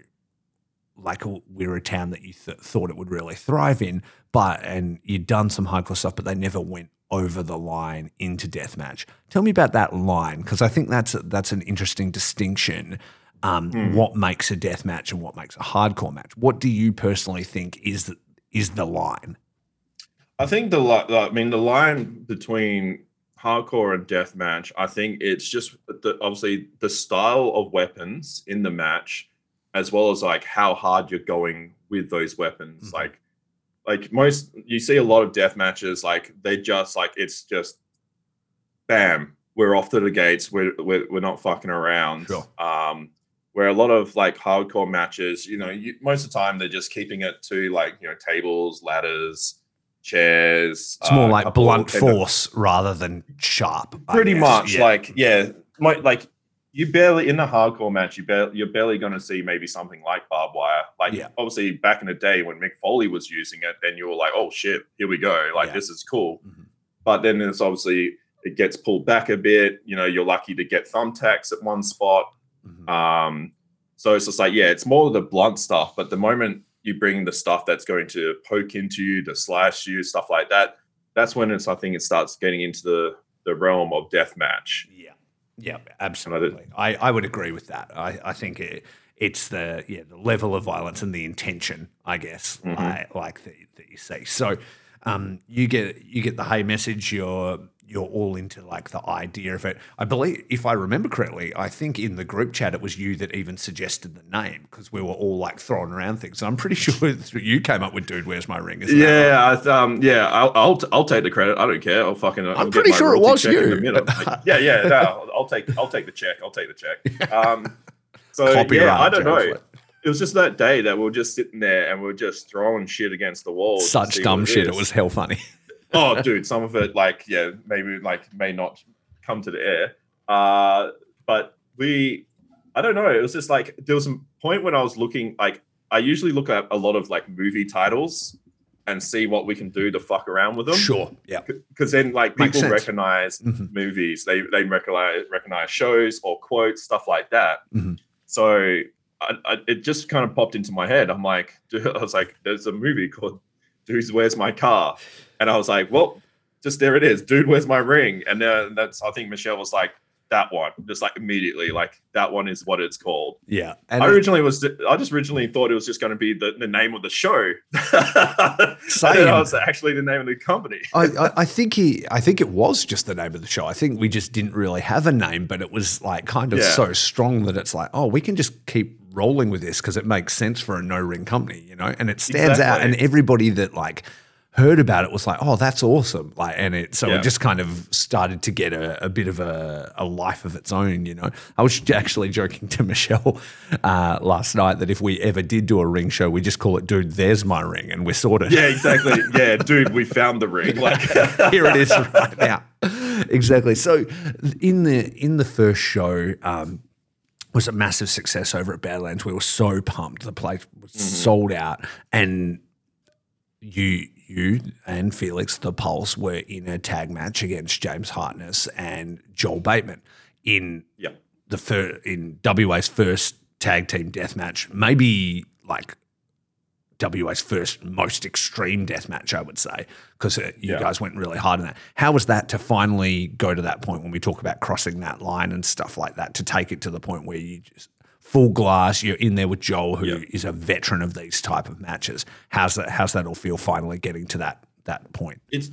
like we're a town that you th- thought it would really thrive in, but and you'd done some hardcore stuff, but they never went over the line into deathmatch. Tell me about that line because I think that's that's an interesting distinction. Um, Hmm. What makes a deathmatch and what makes a hardcore match? What do you personally think is the, is the line? I think the li- I mean the line between hardcore and deathmatch. I think it's just the obviously the style of weapons in the match, as well as like how hard you're going with those weapons. Mhm. Like, like most you see a lot of death matches. Like they just like it's just, bam, we're off to the gates. We're we're, we're not fucking around. Sure. Um, where a lot of like hardcore matches, you know, you, most of the time they're just keeping it to like you know tables, ladders, chairs. It's more uh, like blunt force rather than sharp. Pretty much, Yeah. like yeah, my, like you barely in a hardcore match, you barely you're barely going to see maybe something like barbed wire. Like Yeah. obviously back in the day when Mick Foley was using it, then you were like, oh shit, here we go, like Yeah. this is cool. Mhm. But then it's obviously it gets pulled back a bit. You know, you're lucky to get thumbtacks at one spot. Mhm. Um, so it's just like, yeah, it's more of the blunt stuff. But the moment you bring the stuff that's going to poke into you, to slash you, stuff like that, that's when it's I think it starts getting into the the realm of death match. Yeah, absolutely. I, I would agree with that. I, I think it, it's the yeah the level of violence and the intention, I guess, Mhm. I, like that, that you say. So, um, you get you get the hey message. You're you're all into like the idea of it. I believe, if I remember correctly, I think in the group chat it was you that even suggested the name because we were all like throwing around things. And I'm pretty sure you came up with "Dude, where's my ring?" Yeah, I, um, yeah, I'll, I'll I'll take the credit. I don't care. I'll fucking. I'll get pretty sure it was you. Like, yeah, yeah. No, I'll, take I'll take the check. I'll take the check. Um, so yeah, I don't know. Joe. It was just that day that we were just sitting there and we are just throwing shit against the wall. Such dumb what shit. It was hell funny. oh, dude, some of it, like, yeah, maybe like may not come to the air. Uh, but we, I don't know. It was just like there was a point when I was looking, like, I usually look at a lot of like movie titles and see what we can do to fuck around with them. Sure. Yeah. Because then, like, people recognize Mhm. movies, they they recognize recognize shows or quotes, stuff like that. Mhm. So I, I, it just kind of popped into my head. I'm like, I was like, there's a movie called "Dude, Where's My Car," and I was like, well, just there it is, dude, where's my ring? And then that's I think Michelle was like, that one, just like immediately, like that one is what it's called. Yeah. And I originally was, I just originally thought it was just going to be the, the name of the show. Same. then I was actually the name of the company. I, I, I think he, I think it was just the name of the show. I think we just didn't really have a name, but it was like kind of Yeah. so strong that it's like, oh, we can just keep rolling with this because it makes sense for a no ring company, you know, and it stands out. And everybody that like heard about it was like, oh, that's awesome. Like, and it so Yeah. it just kind of started to get a, a bit of a, a life of its own. You know, I was actually joking to Michelle uh, last night that if we ever did do a ring show, we just call it, dude, there's my ring, and we're sorted. Yeah, exactly. Yeah, dude, we found the ring. Like, here it is right now. Exactly. So in the in the first show, um, was a massive success over at Badlands. We were so pumped. The place was mm-hmm. sold out, and you you and Felix the Pulse were in a tag match against James Hartness and Joel Bateman in yeah, the fir- in WA's first tag team death match, maybe like WA's first most extreme death match, I would say, because uh, you Yeah. guys went really hard on that. How was that to finally go to that point when we talk about crossing that line and stuff like that, to take it to the point where you just full glass, you're in there with Joel, who is Yeah. a veteran of these type of matches. How's that? How's that all feel? Finally getting to that that point. it's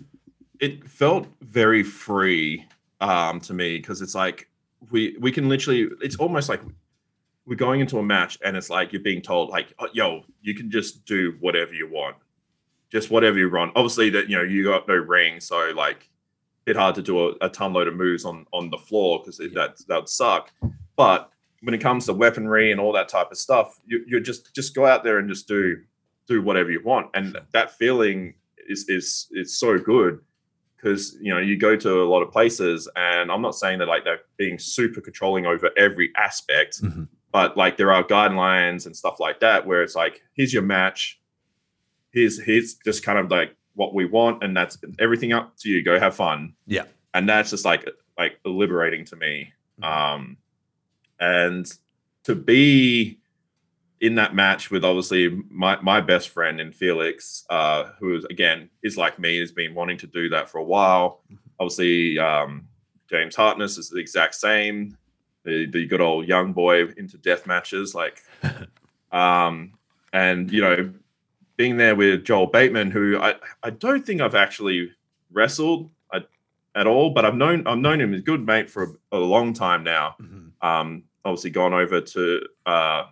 it felt very free um to me because it's like we we can literally it's almost like we're going into a match and it's like you're being told like oh, yo you can just do whatever you want. Just whatever you want. Obviously that you know you got no ring so like bit hard to do a, a ton load of moves on on the floor because that that would suck. But when it comes to weaponry and all that type of stuff you, you just just go out there and just do do whatever you want. And that feeling is is is so good because you know you go to a lot of places and i'm not saying that like they're being super controlling over every aspect Mhm. But like there are guidelines and stuff like that where it's like here's your match here's here's just kind of like what we want and that's everything up to you go have fun Yeah. and that's just like like liberating to me um and to be in that match with obviously my, my best friend in Felix, uh, who is again is like me, has been wanting to do that for a while. Obviously, um, James Hartness is the exact same. The, the good old young boy into death matches, like, um, and you know, being there with Joel Bateman, who I, I don't think I've actually wrestled at, at all, but I've known I've known him as a good mate for a, a long time now um, obviously gone over to uh,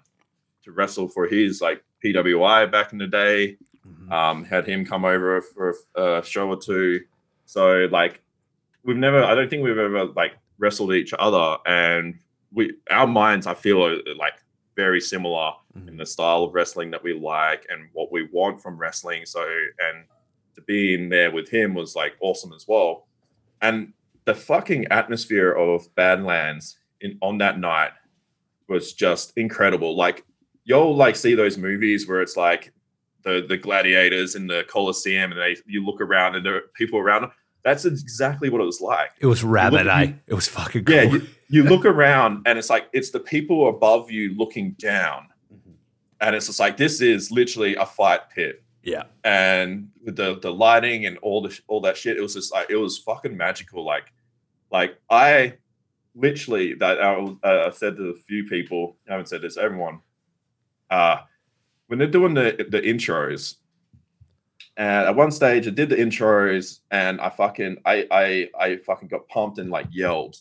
to wrestle for his like PWI back in the day. Mhm. Um, had him come over for a show or two. So like we've never, I don't think we've ever like wrestled each other, and we our minds I feel are like very similar in Mhm. the style of wrestling that we like and what we want from wrestling. So and to be in there with him was like awesome as well. And the fucking atmosphere of Badlands in on that night was just incredible. Like you'll like see those movies where it's like the the gladiators in the Colosseum and they you look around and there are people around them. That's exactly what it was like. It was rabid, eh? It was fucking cool. Yeah, you, you look around and it's like it's the people above you looking down. Mhm. And it's just like this is literally a fight pit yeah. and with the the lighting and all the all that shit, it was just like it was fucking magical. Like, like I literally that I uh, I've said to a few people, I haven't said this everyone. Uh, when they're doing the the intros, and at one stage I did the intros, and I fucking I I I fucking got pumped and like yelled.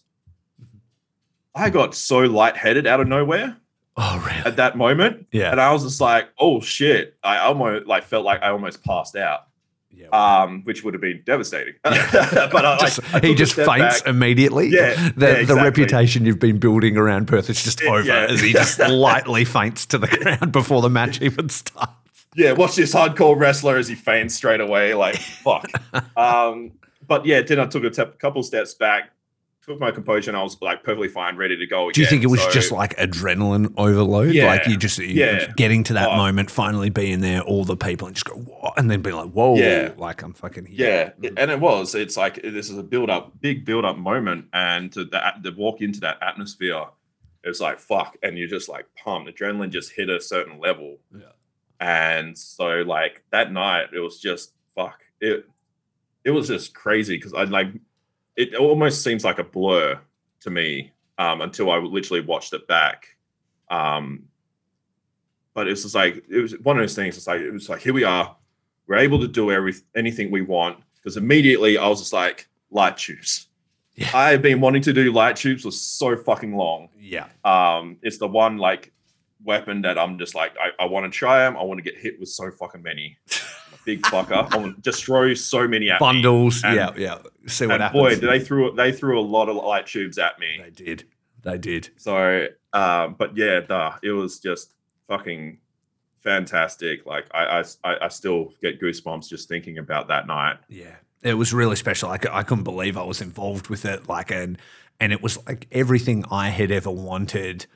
I got so lightheaded out of nowhere Oh, really? at that moment. Yeah. And I was just like, oh shit. I almost like felt like I almost passed out. yeah. Um, which would have been devastating. but I, Just- I he just faints back. immediately. Yeah, the, yeah, the reputation you've been building around Perth is just over yeah. as he just lightly faints to the ground before the match even starts. Yeah, watch this hardcore wrestler as he faints straight away. Like, fuck. um, but yeah, then I took a couple steps back, took my composure, and I was like perfectly fine, ready to go again. Do you think it was So- just like adrenaline overload? Yeah, like you just you yeah. getting to that Oh. moment, finally being there, all the people, and just go, whoa, and then be like, whoa, Yeah. like I'm fucking Yeah, here. it- and it was. It's like this is a build up, big build up moment, and to that to walk into that atmosphere, it's like fuck, and you're just like pumped. Adrenaline just hit a certain level, Yeah. And so like that night, it was just fuck. It it was just crazy because I like it almost seems like a blur to me um, until I literally watched it back. Um, but it's just like it was one of those things. It's like it was like here we are, we're able to do every anything we want because immediately I was just like light tubes. Yeah. I have been wanting to do light tubes for so fucking long. Yeah. Um, it's the one like weapon that I'm just like I, I want to try them. I want to get hit with so fucking many. big fucker. I'm gonna destroy so many at me. Bundles. And- yeah, yeah. See what And happens. boy, they threw they threw a lot of light tubes at me. they did. They did. So, um, but yeah, the, it was just fucking fantastic. Like I, I, I- I still get goosebumps just thinking about that night. Yeah, it was really special. I, I couldn't believe I was involved with it. Like, and and it was like everything I had ever wanted,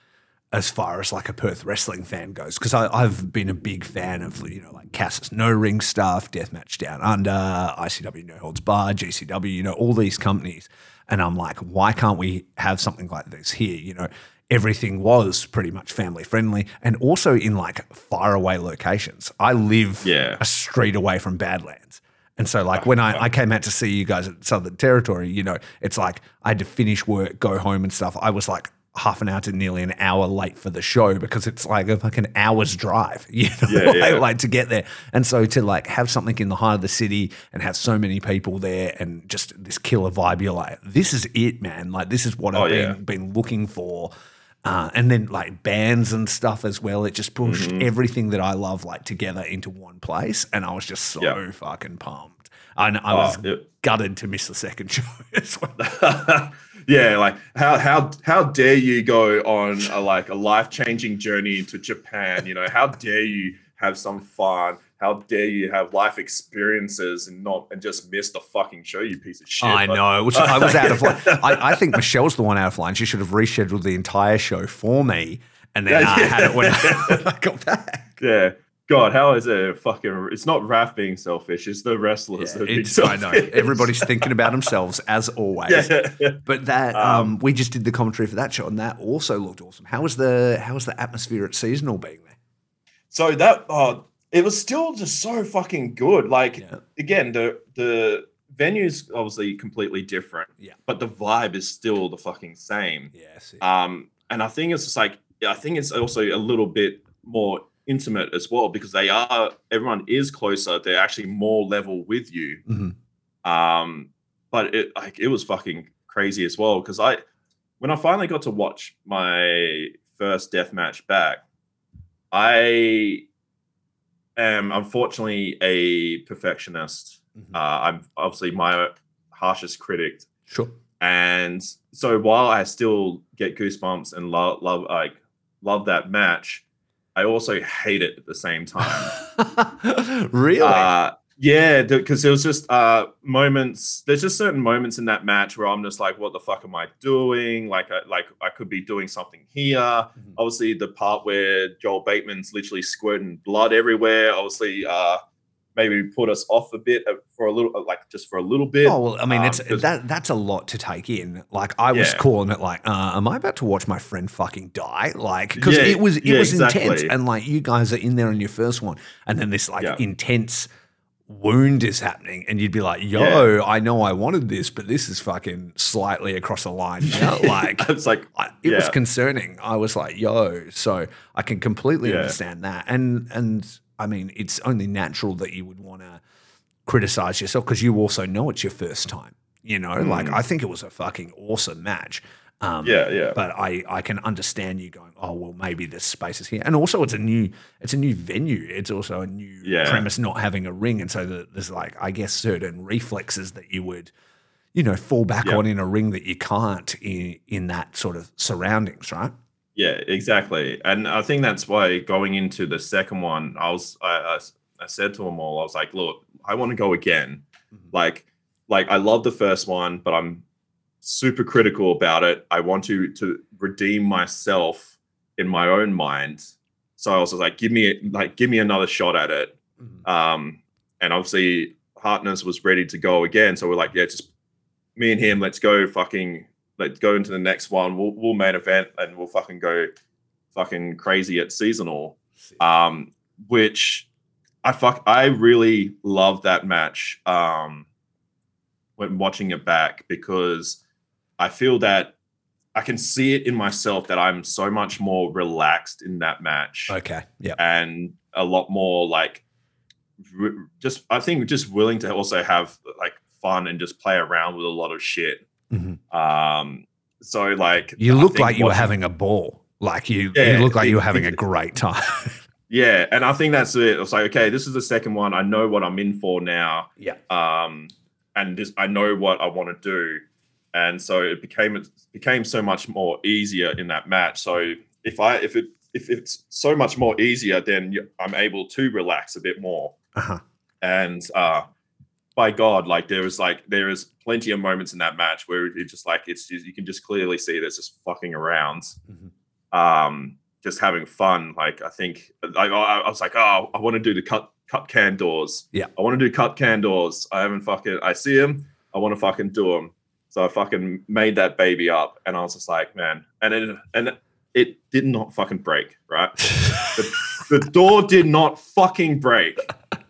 as far as like a Perth wrestling fan goes. Because I've been a big fan of you know like Cass's No Ring stuff, Deathmatch Down Under, ICW No Holds Bar, GCW. You know all these companies, and I'm like, why can't we have something like this here? You know. Everything was pretty much family friendly and also in like far away locations. I live Yeah. a street away from Badlands. And so, like, oh, when I, I came out to see you guys at Southern Territory, you know, it's like I had to finish work, go home and stuff. I was like half an hour to nearly an hour late for the show because it's like a fucking hour's drive, you know, Yeah, like, yeah. like to get there. And so to like have something in the heart of the city and have so many people there and just this killer vibe, you're like, this is it, man. Like, this is what Oh, I've yeah. been, been looking for. Uh, and then like bands and stuff as well. It just pushed Mm-hmm. everything that I love like together into one place, and I was just so Yeah. fucking pumped. And I Oh, was it- gutted to miss the second show. yeah, like how how how dare you go on a like a life changing journey to Japan? You know, how dare you have some fun? How dare you have life experiences and not and just miss the fucking show, you piece of shit? I But- know. Which I was out of line. I, I think Michelle's the one out of line. She should have rescheduled the entire show for me, and then Yeah, uh, I had it when I, yeah. when I got back. Yeah. God, how is it fucking? It's not Raph being selfish. It's the wrestlers. Yeah, that it's, I know. Everybody's thinking about themselves as always. Yeah, yeah. But that um, Um, we just did the commentary for that show, and that also looked awesome. How was the how was the atmosphere at seasonal being there? So that uh, it was still just so fucking good. Like again, the the venue's obviously completely different. Yeah. But the vibe is still the fucking same. Yes. Um, and I think it's just like I think it's also a little bit more intimate as well because they are everyone is closer. They're actually more level with you. Mhm. Um, but it like it was fucking crazy as well because I when I finally got to watch my first death match back, I am unfortunately a perfectionist. Mhm. Uh, I'm obviously my harshest critic, Sure. and so while I still get goosebumps and love love like love that match, I also hate it at the same time. really? Uh, yeah, because there was just uh, moments. There's just certain moments in that match where I'm just like, "What the fuck am I doing?" Like, I, like I could be doing something here. Mhm. Obviously, the part where Joel Bateman's literally squirting blood everywhere. Obviously, uh, maybe put us off a bit uh, for a little, uh, like just for a little bit. Oh well, I mean, Um, it's that that's a lot to take in. Like I was Yeah. calling it like, uh, am I about to watch my friend fucking die? Like because Yeah, it was it yeah, was intense, exactly. and like you guys are in there in your first one, and then this like Yeah. intense wound is happening, and you'd be like, yo, I know I wanted this, but this is fucking slightly across the line. You know? Like it's like I, it was concerning. I was like, "Yo," so I can completely Yeah. understand that, and and I mean, it's only natural that you would want to criticize yourself because you also know it's your first time. You know, like Mm. I think it was a fucking awesome match. Um, yeah, yeah, But I, I can understand you going, oh well, maybe this space is here, and also it's a new it's a new venue. It's also a new Yeah. premise, not having a ring, and so the, there's like I guess certain reflexes that you would, you know, fall back Yeah. on in a ring that you can't in in that sort of surroundings, right? Yeah, exactly. And I think that's why going into the second one, I was I, I, I said to them all, I was like, look, I want to go again. Mhm. Like, like I love the first one, but I'm super critical about it. I want to to redeem myself in my own mind. So I was like, give me like give me another shot at it. Um, and obviously Hartness was ready to go again. So we're like, yeah, just me and him, let's go fucking let's go into the next one. We'll we'll main event and we'll fucking go fucking crazy at seasonal. Um, which I fuck I really love that match um when watching it back because I feel that I can see it in myself that I'm so much more relaxed in that match Okay. Yeah. and a lot more like just I think just willing to also have like fun and just play around with a lot of shit. Mhm. Um, so like You I look like you were having a ball. Like you, Yeah, you look like you were it- having a great time. Yeah, and I think that's it. I was like, okay, this is the second one. I know what I'm in for now. Yeah. Um, and this I know what I want to do. And so it became it became so much more easier in that match. So if I if it if it's so much more easier, then I'm able to relax a bit more. Uh-huh. And uh, by God, like there was like there is plenty of moments in that match where it just like it's just, you can just clearly see there's just fucking around, Mhm. um, just having fun. Like I think like I, I was like, oh, I want to do the cut cut can doors. Yeah. I want to do cut can doors. I haven't fucking I see them. I want to fucking do them. So I fucking made that baby up, and I was just like, man, and it and it did not fucking break, right? the door did not fucking break.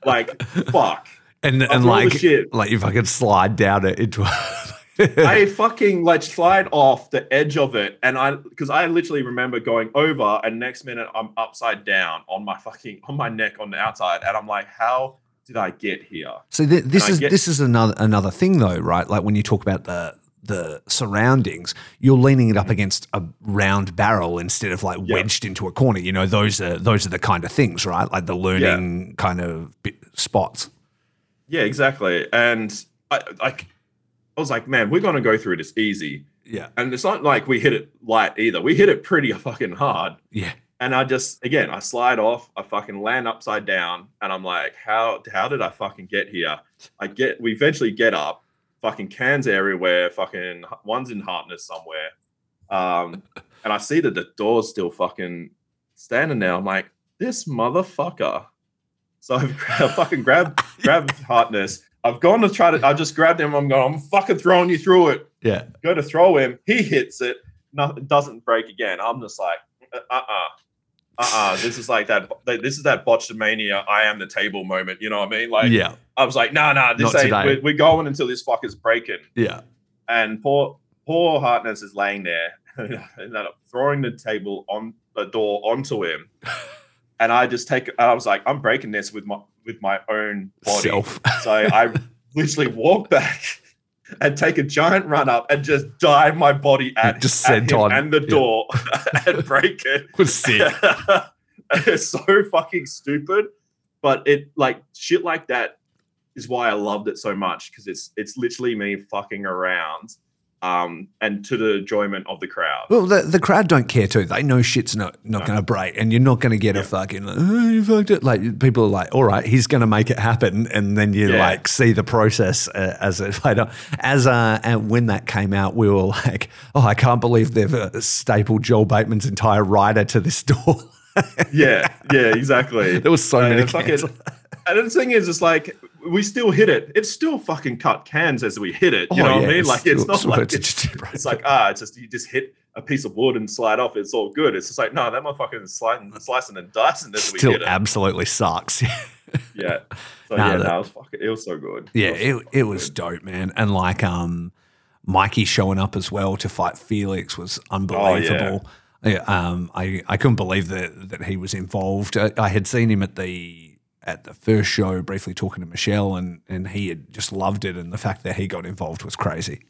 Like fuck. And and After all the like shit. like if I could slide down it into I fucking like slide off the edge of it, and I because I literally remember going over, and next minute I'm upside down on my fucking on my neck on the outside, and I'm like, how did I get here? So th- this And is get- this is another another thing though, right? Like when you talk about the the surroundings, you're leaning it up against a round barrel instead of like. Yeah. wedged into a corner. You know, those are those are the kind of things, right? Like the learning kind of bit, spots. Yeah, exactly. And I like, I was like, man, we're gonna go through this easy, Yeah, and it's not like we hit it light either. We hit it pretty fucking hard. yeah, And I just again I slide off, I fucking land upside down, and I'm like, how how did I fucking get here? I get we eventually get up, fucking cans everywhere, fucking one's in Hartness somewhere. Um, and I see that the door's still fucking standing there. I'm like, this motherfucker. So I've fucking grabbed grabbed Hartness. I've gone to try to I just grabbed him. I'm going, I'm fucking throwing you through it yeah. go to throw him, he hits it, nothing doesn't break again. I'm just like, uh uh, uh uh. This is like that. This is that Botchamania. I am the table moment. You know what I mean? Like, yeah, I was like, no, no, this Not ain't. We're, we're going until this fucker's breaking. yeah. And poor, poor Hartness is laying there, I'm throwing the table on the door onto him. And I just take. I was like, I'm breaking this with my with my own body. Self. So I literally walk back and take a giant run up and just dive my body at, Just at him senton. and the Yeah. door and break it. was sick. it's so fucking stupid, but it like shit like that is why I loved it so much because it's it's literally me fucking around, um, and to the enjoyment of the crowd. Well, the, the crowd don't care too. They know shit's not, not No. going to break, and you're not going to get a fucking like, oh, you fucked it. Like people are like, all right, he's going to make it happen, and then you Yeah. like see the process uh, as it later. As uh, and when that came out, we were like, oh, I can't believe they've uh, stapled Joel Bateman's entire rider to this door. Yeah, yeah, exactly. there was so And many fucking- And the thing is, it's like we still hit it. It's still fucking cut cans as we hit it. You Oh, know what I mean? Like it's still- not like it's, it's like ah, it's just you just hit a piece of wood and slide off. It's all good. It's just like no, that motherfucker is sliding, slicing and dicing as we still hit it. absolutely sucks. yeah. So Nah, yeah, that- it was fucking. It was so good. Yeah, was it, it was dope, man. And like um Mikey showing up as well to fight Felix was unbelievable. Yeah, um, I, I couldn't believe that that he was involved. I, I had seen him at the at the first show briefly talking to Michelle and and he had just loved it and the fact that he got involved was crazy.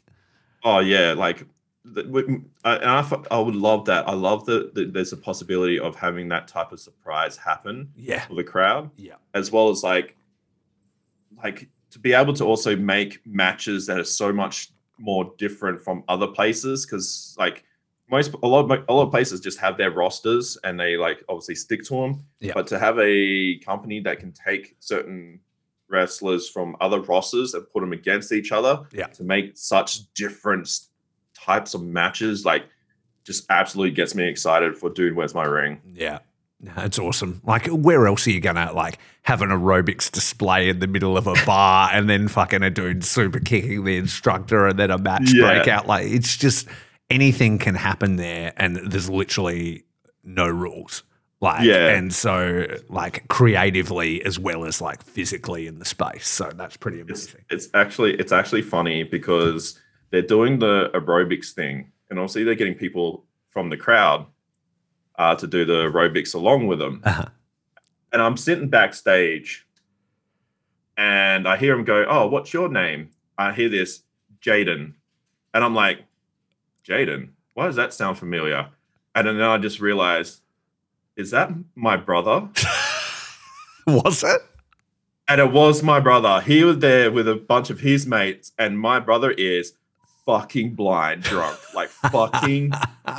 Oh yeah, like. the- And I, I would love that. I love that that there's a possibility of having that type of surprise happen Yeah. for the crowd. Yeah. as well as like like to be able to also make matches that are so much more different from other places because like most a lot of a lot of places just have their rosters and they like obviously stick to them Yeah. but to have a company that can take certain wrestlers from other rosters and put them against each other Yeah. to make such different types of matches like just absolutely gets me excited for dude where's my ring Yeah. That's awesome. Like, where else are you gonna like have an aerobics display in the middle of a bar and then fucking a dude super kicking the instructor and then a match Yeah. break out? Like, it's just anything can happen there, and there's literally no rules. Like, Yeah. and so like creatively as well as like physically in the space. So that's pretty it's, amazing. it's actually it's actually funny because they're doing the aerobics thing and obviously they're getting people from the crowd uh, to do the aerobics along with them Uh-huh. and i'm sitting backstage and i hear him go oh what's your name i hear this jaden and i'm like jaden why does that sound familiar and then i just realized is that my brother? Was it? And it was my brother. He was there with a bunch of his mates, and my brother is fucking blind drunk, like fucking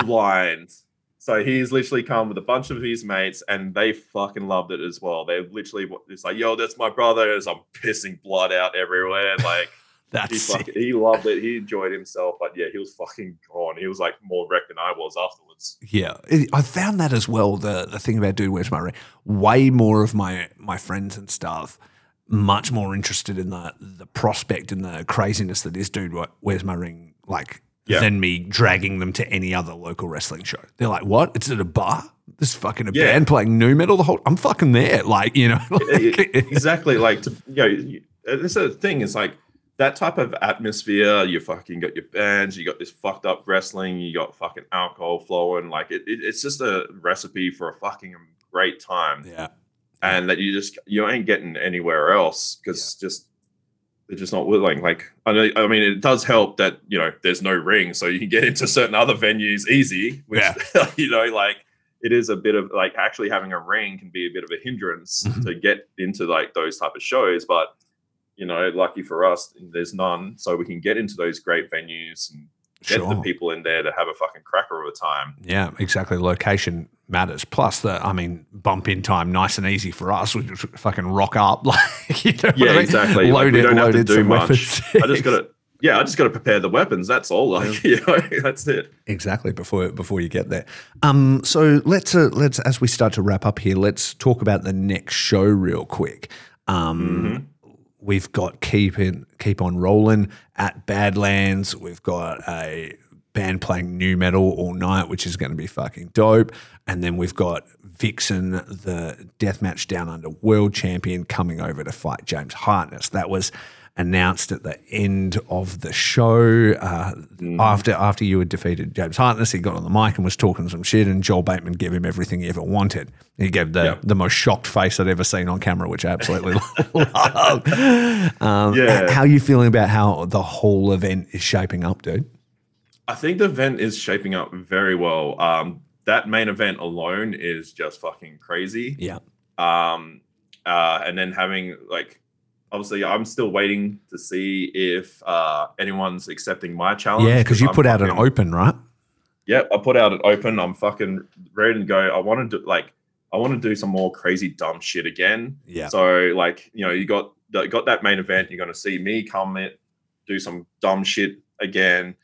blind. So he's literally come with a bunch of his mates, and they fucking loved it as well. They literally, it's like, yo, that's my brother. As I'm pissing blood out everywhere, like. He, That's fucking, he loved it. He enjoyed himself, but yeah, he was fucking gone. He was like more wrecked than I was afterwards. Yeah, I found that as well. The the thing about Dude Where's My Ring, way more of my my friends and stuff, much more interested in the the prospect and the craziness that is Dude Wh- Where's My Ring, like Yeah. than me dragging them to any other local wrestling show. They're like, "What? It's at a bar? There's fucking a Yeah. band playing new metal the whole. I'm fucking there." Like you know, like- exactly. Like to you know, this is the thing. Is like that type of atmosphere. You fucking got your bands. You got this fucked up wrestling. You got fucking alcohol flowing. Like it, it, it's just a recipe for a fucking great time. yeah, and that you just you ain't getting anywhere else because just they're just not willing. Like I know, I mean, it does help that you know there's no ring, so you can get into certain other venues easy. Which you know, like it is a bit of like actually having a ring can be a bit of a hindrance Mhm. to get into like those type of shows, but. You know, lucky for us, there's none, so we can get into those great venues and get the people in there to have a fucking cracker of a time. Yeah, exactly. Location matters. Plus, the I mean, bump in time, nice and easy for us. We just fucking rock up, like you know what I Yeah, mean? exactly. Like, we don't have to do much. weapons. I just gotta, yeah, I just gotta prepare the weapons. That's all. Like, you know, that's it. exactly before before you get there. Um, so let's uh, let's as we start to wrap up here, let's talk about the next show real quick. Um, We've got keep in keep on rolling at Badlands. We've got a band playing new metal all night, which is going to be fucking dope. And then we've got Vixen, the deathmatch down under world champion, coming over to fight James Hartness. That was announced at the end of the show. Uh, After after you had defeated James Hartness, he got on the mic and was talking some shit, and Joel Bateman gave him everything he ever wanted. He gave the, Yeah. the most shocked face I'd ever seen on camera, which I absolutely love. Um, Yeah. How are you feeling about how the whole event is shaping up, dude? I think the event is shaping up very well. Um, that main event alone is just fucking crazy. Yeah. Um, uh, and then having like, obviously, I'm still waiting to see if uh, anyone's accepting my challenge. Yeah, because you I'm put out an open, right? Yep, I put out an open. I'm fucking ready to go. I want to do like, I want to do some more crazy dumb shit again. Yeah. So like, you know, you got got that main event. You're gonna see me come in, do some dumb shit again.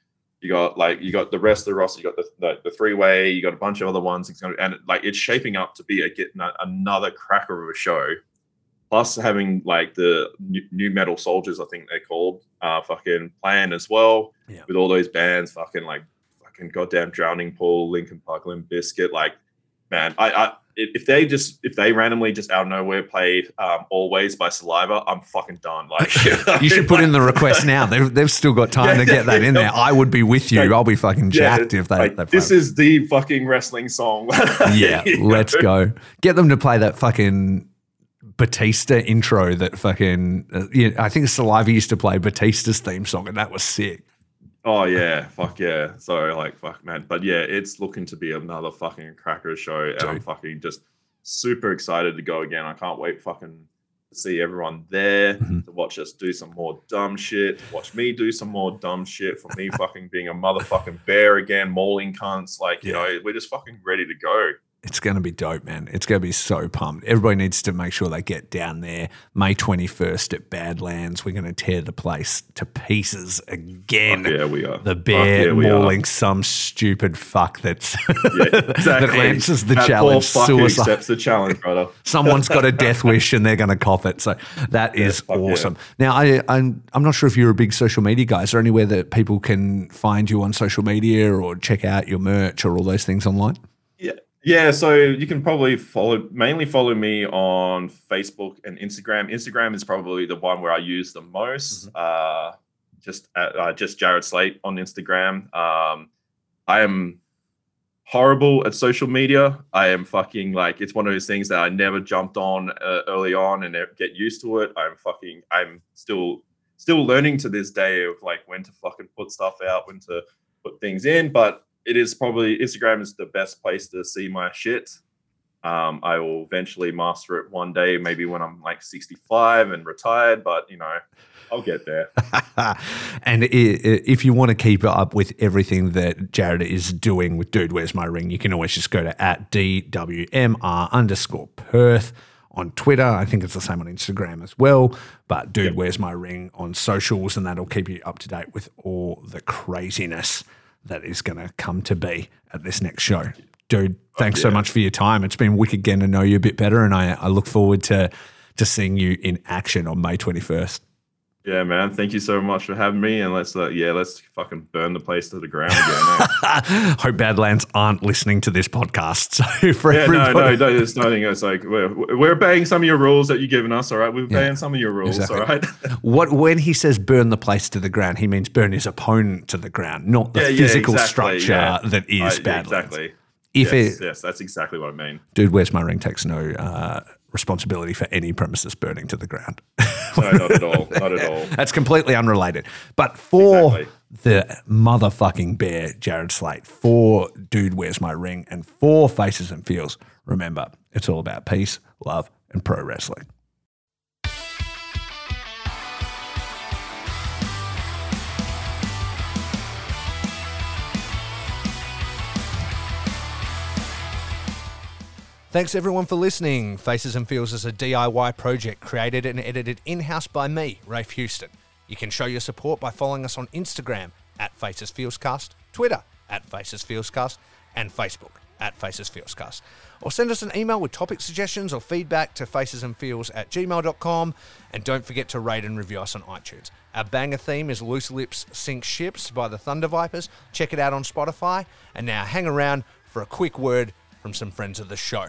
You got like you got the rest of the roster. You got the the, the three way. You got a bunch of other ones. It's gonna and like it's shaping up to be a getting another cracker of a show. Plus having like the new, metal soldiers, I think they're called, uh, fucking playing as well Yeah. with all those bands, fucking like fucking goddamn Drowning Pool, Linkin Park, Limp Bizkit. Like, man, I, I if they just if they randomly just out of nowhere play um, Always by Saliva, I'm fucking done. Like, You should put in the request now. They've, they've still got time Yeah, to get that in there. I would be with you. Like, I'll be fucking Yeah, jacked if they. like, they this is the fucking wrestling song. yeah, let's know? go. Get them to play that fucking Batista intro that fucking. Uh, yeah, I think Saliva used to play Batista's theme song, and that was sick. Oh yeah, fuck yeah. So like fuck man. But yeah, it's looking to be another fucking cracker show. And I'm fucking just super excited to go again. I can't wait fucking to see everyone there, Mhm. to watch us do some more dumb shit, watch me do some more dumb shit, for me fucking being a motherfucking bear again, mauling cunts. Like, you Yeah. know, we're just fucking ready to go. It's going to be dope, man. It's going to be so pumped. Everybody needs to make sure they get down there May 21st at Badlands. We're going to tear the place to pieces again. Fuck yeah, we are. The Fuck bear yeah, we are. mauling some stupid fuck that's Yeah, that answers the That challenge. Poor fucker Suicide. accepts the challenge, brother. Someone's got a death wish and they're going to cough it. So that Yeah, is fuck yeah. awesome. Now, I, I'm I'm not sure if you're a big social media guy. Is there anywhere that people can find you on social media or check out your merch or all those things online? Yeah, so you can probably follow mainly follow me on Facebook and Instagram. Instagram is probably the one where I use the most. Uh, just at, uh, just Jarrad Slate on Instagram. Um, I am horrible at social media. I am fucking like it's one of those things that I never jumped on uh, early on and get used to it. I'm fucking I'm still still learning to this day of like when to fucking put stuff out, when to put things in, but it is probably Instagram is the best place to see my shit. Um, I will eventually master it one day, maybe when I'm like 65 and retired. But you know, I'll get there. and if you want to keep up with everything that Jarrad is doing with Dude, Where's My Ring, you can always just go to at DWMR underscore Perth on Twitter. I think it's the same on Instagram as well. But Dude, yep. Where's My Ring on socials, and that'll keep you up to date with all the craziness that is going to come to be at this next show. Dude, thanks oh, yeah. so much for your time. It's been wicked getting to know you a bit better, and I, I look forward to to seeing you in action on May 21st. Yeah, man. Thank you so much for having me. And let's, uh, yeah, let's fucking burn the place to the ground again. Eh? Hope Badlands aren't listening to this podcast. So for yeah, everybody- no, no, no, there's nothing. It's like we're, we're obeying some of your rules that you've given us. All right, we're obeying yeah, some of your rules. Exactly. All right. what when he says burn the place to the ground, he means burn his opponent to the ground, not the yeah, physical yeah, exactly, structure that is uh, Badlands. exactly. If yes, it, yes, that's exactly what I mean. Dude, where's my ring? text? no uh, responsibility for any premises burning to the ground. no, not at all. Not at all. That's completely unrelated. But for exactly. the motherfucking bear, Jarrad Slate, for Dude, Where's My Ring, and for Faces and Feels, remember, it's all about peace, love, and pro wrestling. Thanks everyone for listening. Faces and Feels is a DIY project created and edited in house by me, Rafe Houston. You can show your support by following us on Instagram at Faces Feelscast, Twitter at Faces Feelscast, and Facebook at Faces Feelscast. Or send us an email with topic suggestions or feedback to facesandfeels at gmail.com. And don't forget to rate and review us on iTunes. Our banger theme is Loose Lips Sink Ships by the Thunder Vipers. Check it out on Spotify. And now hang around for a quick word from some friends of the show.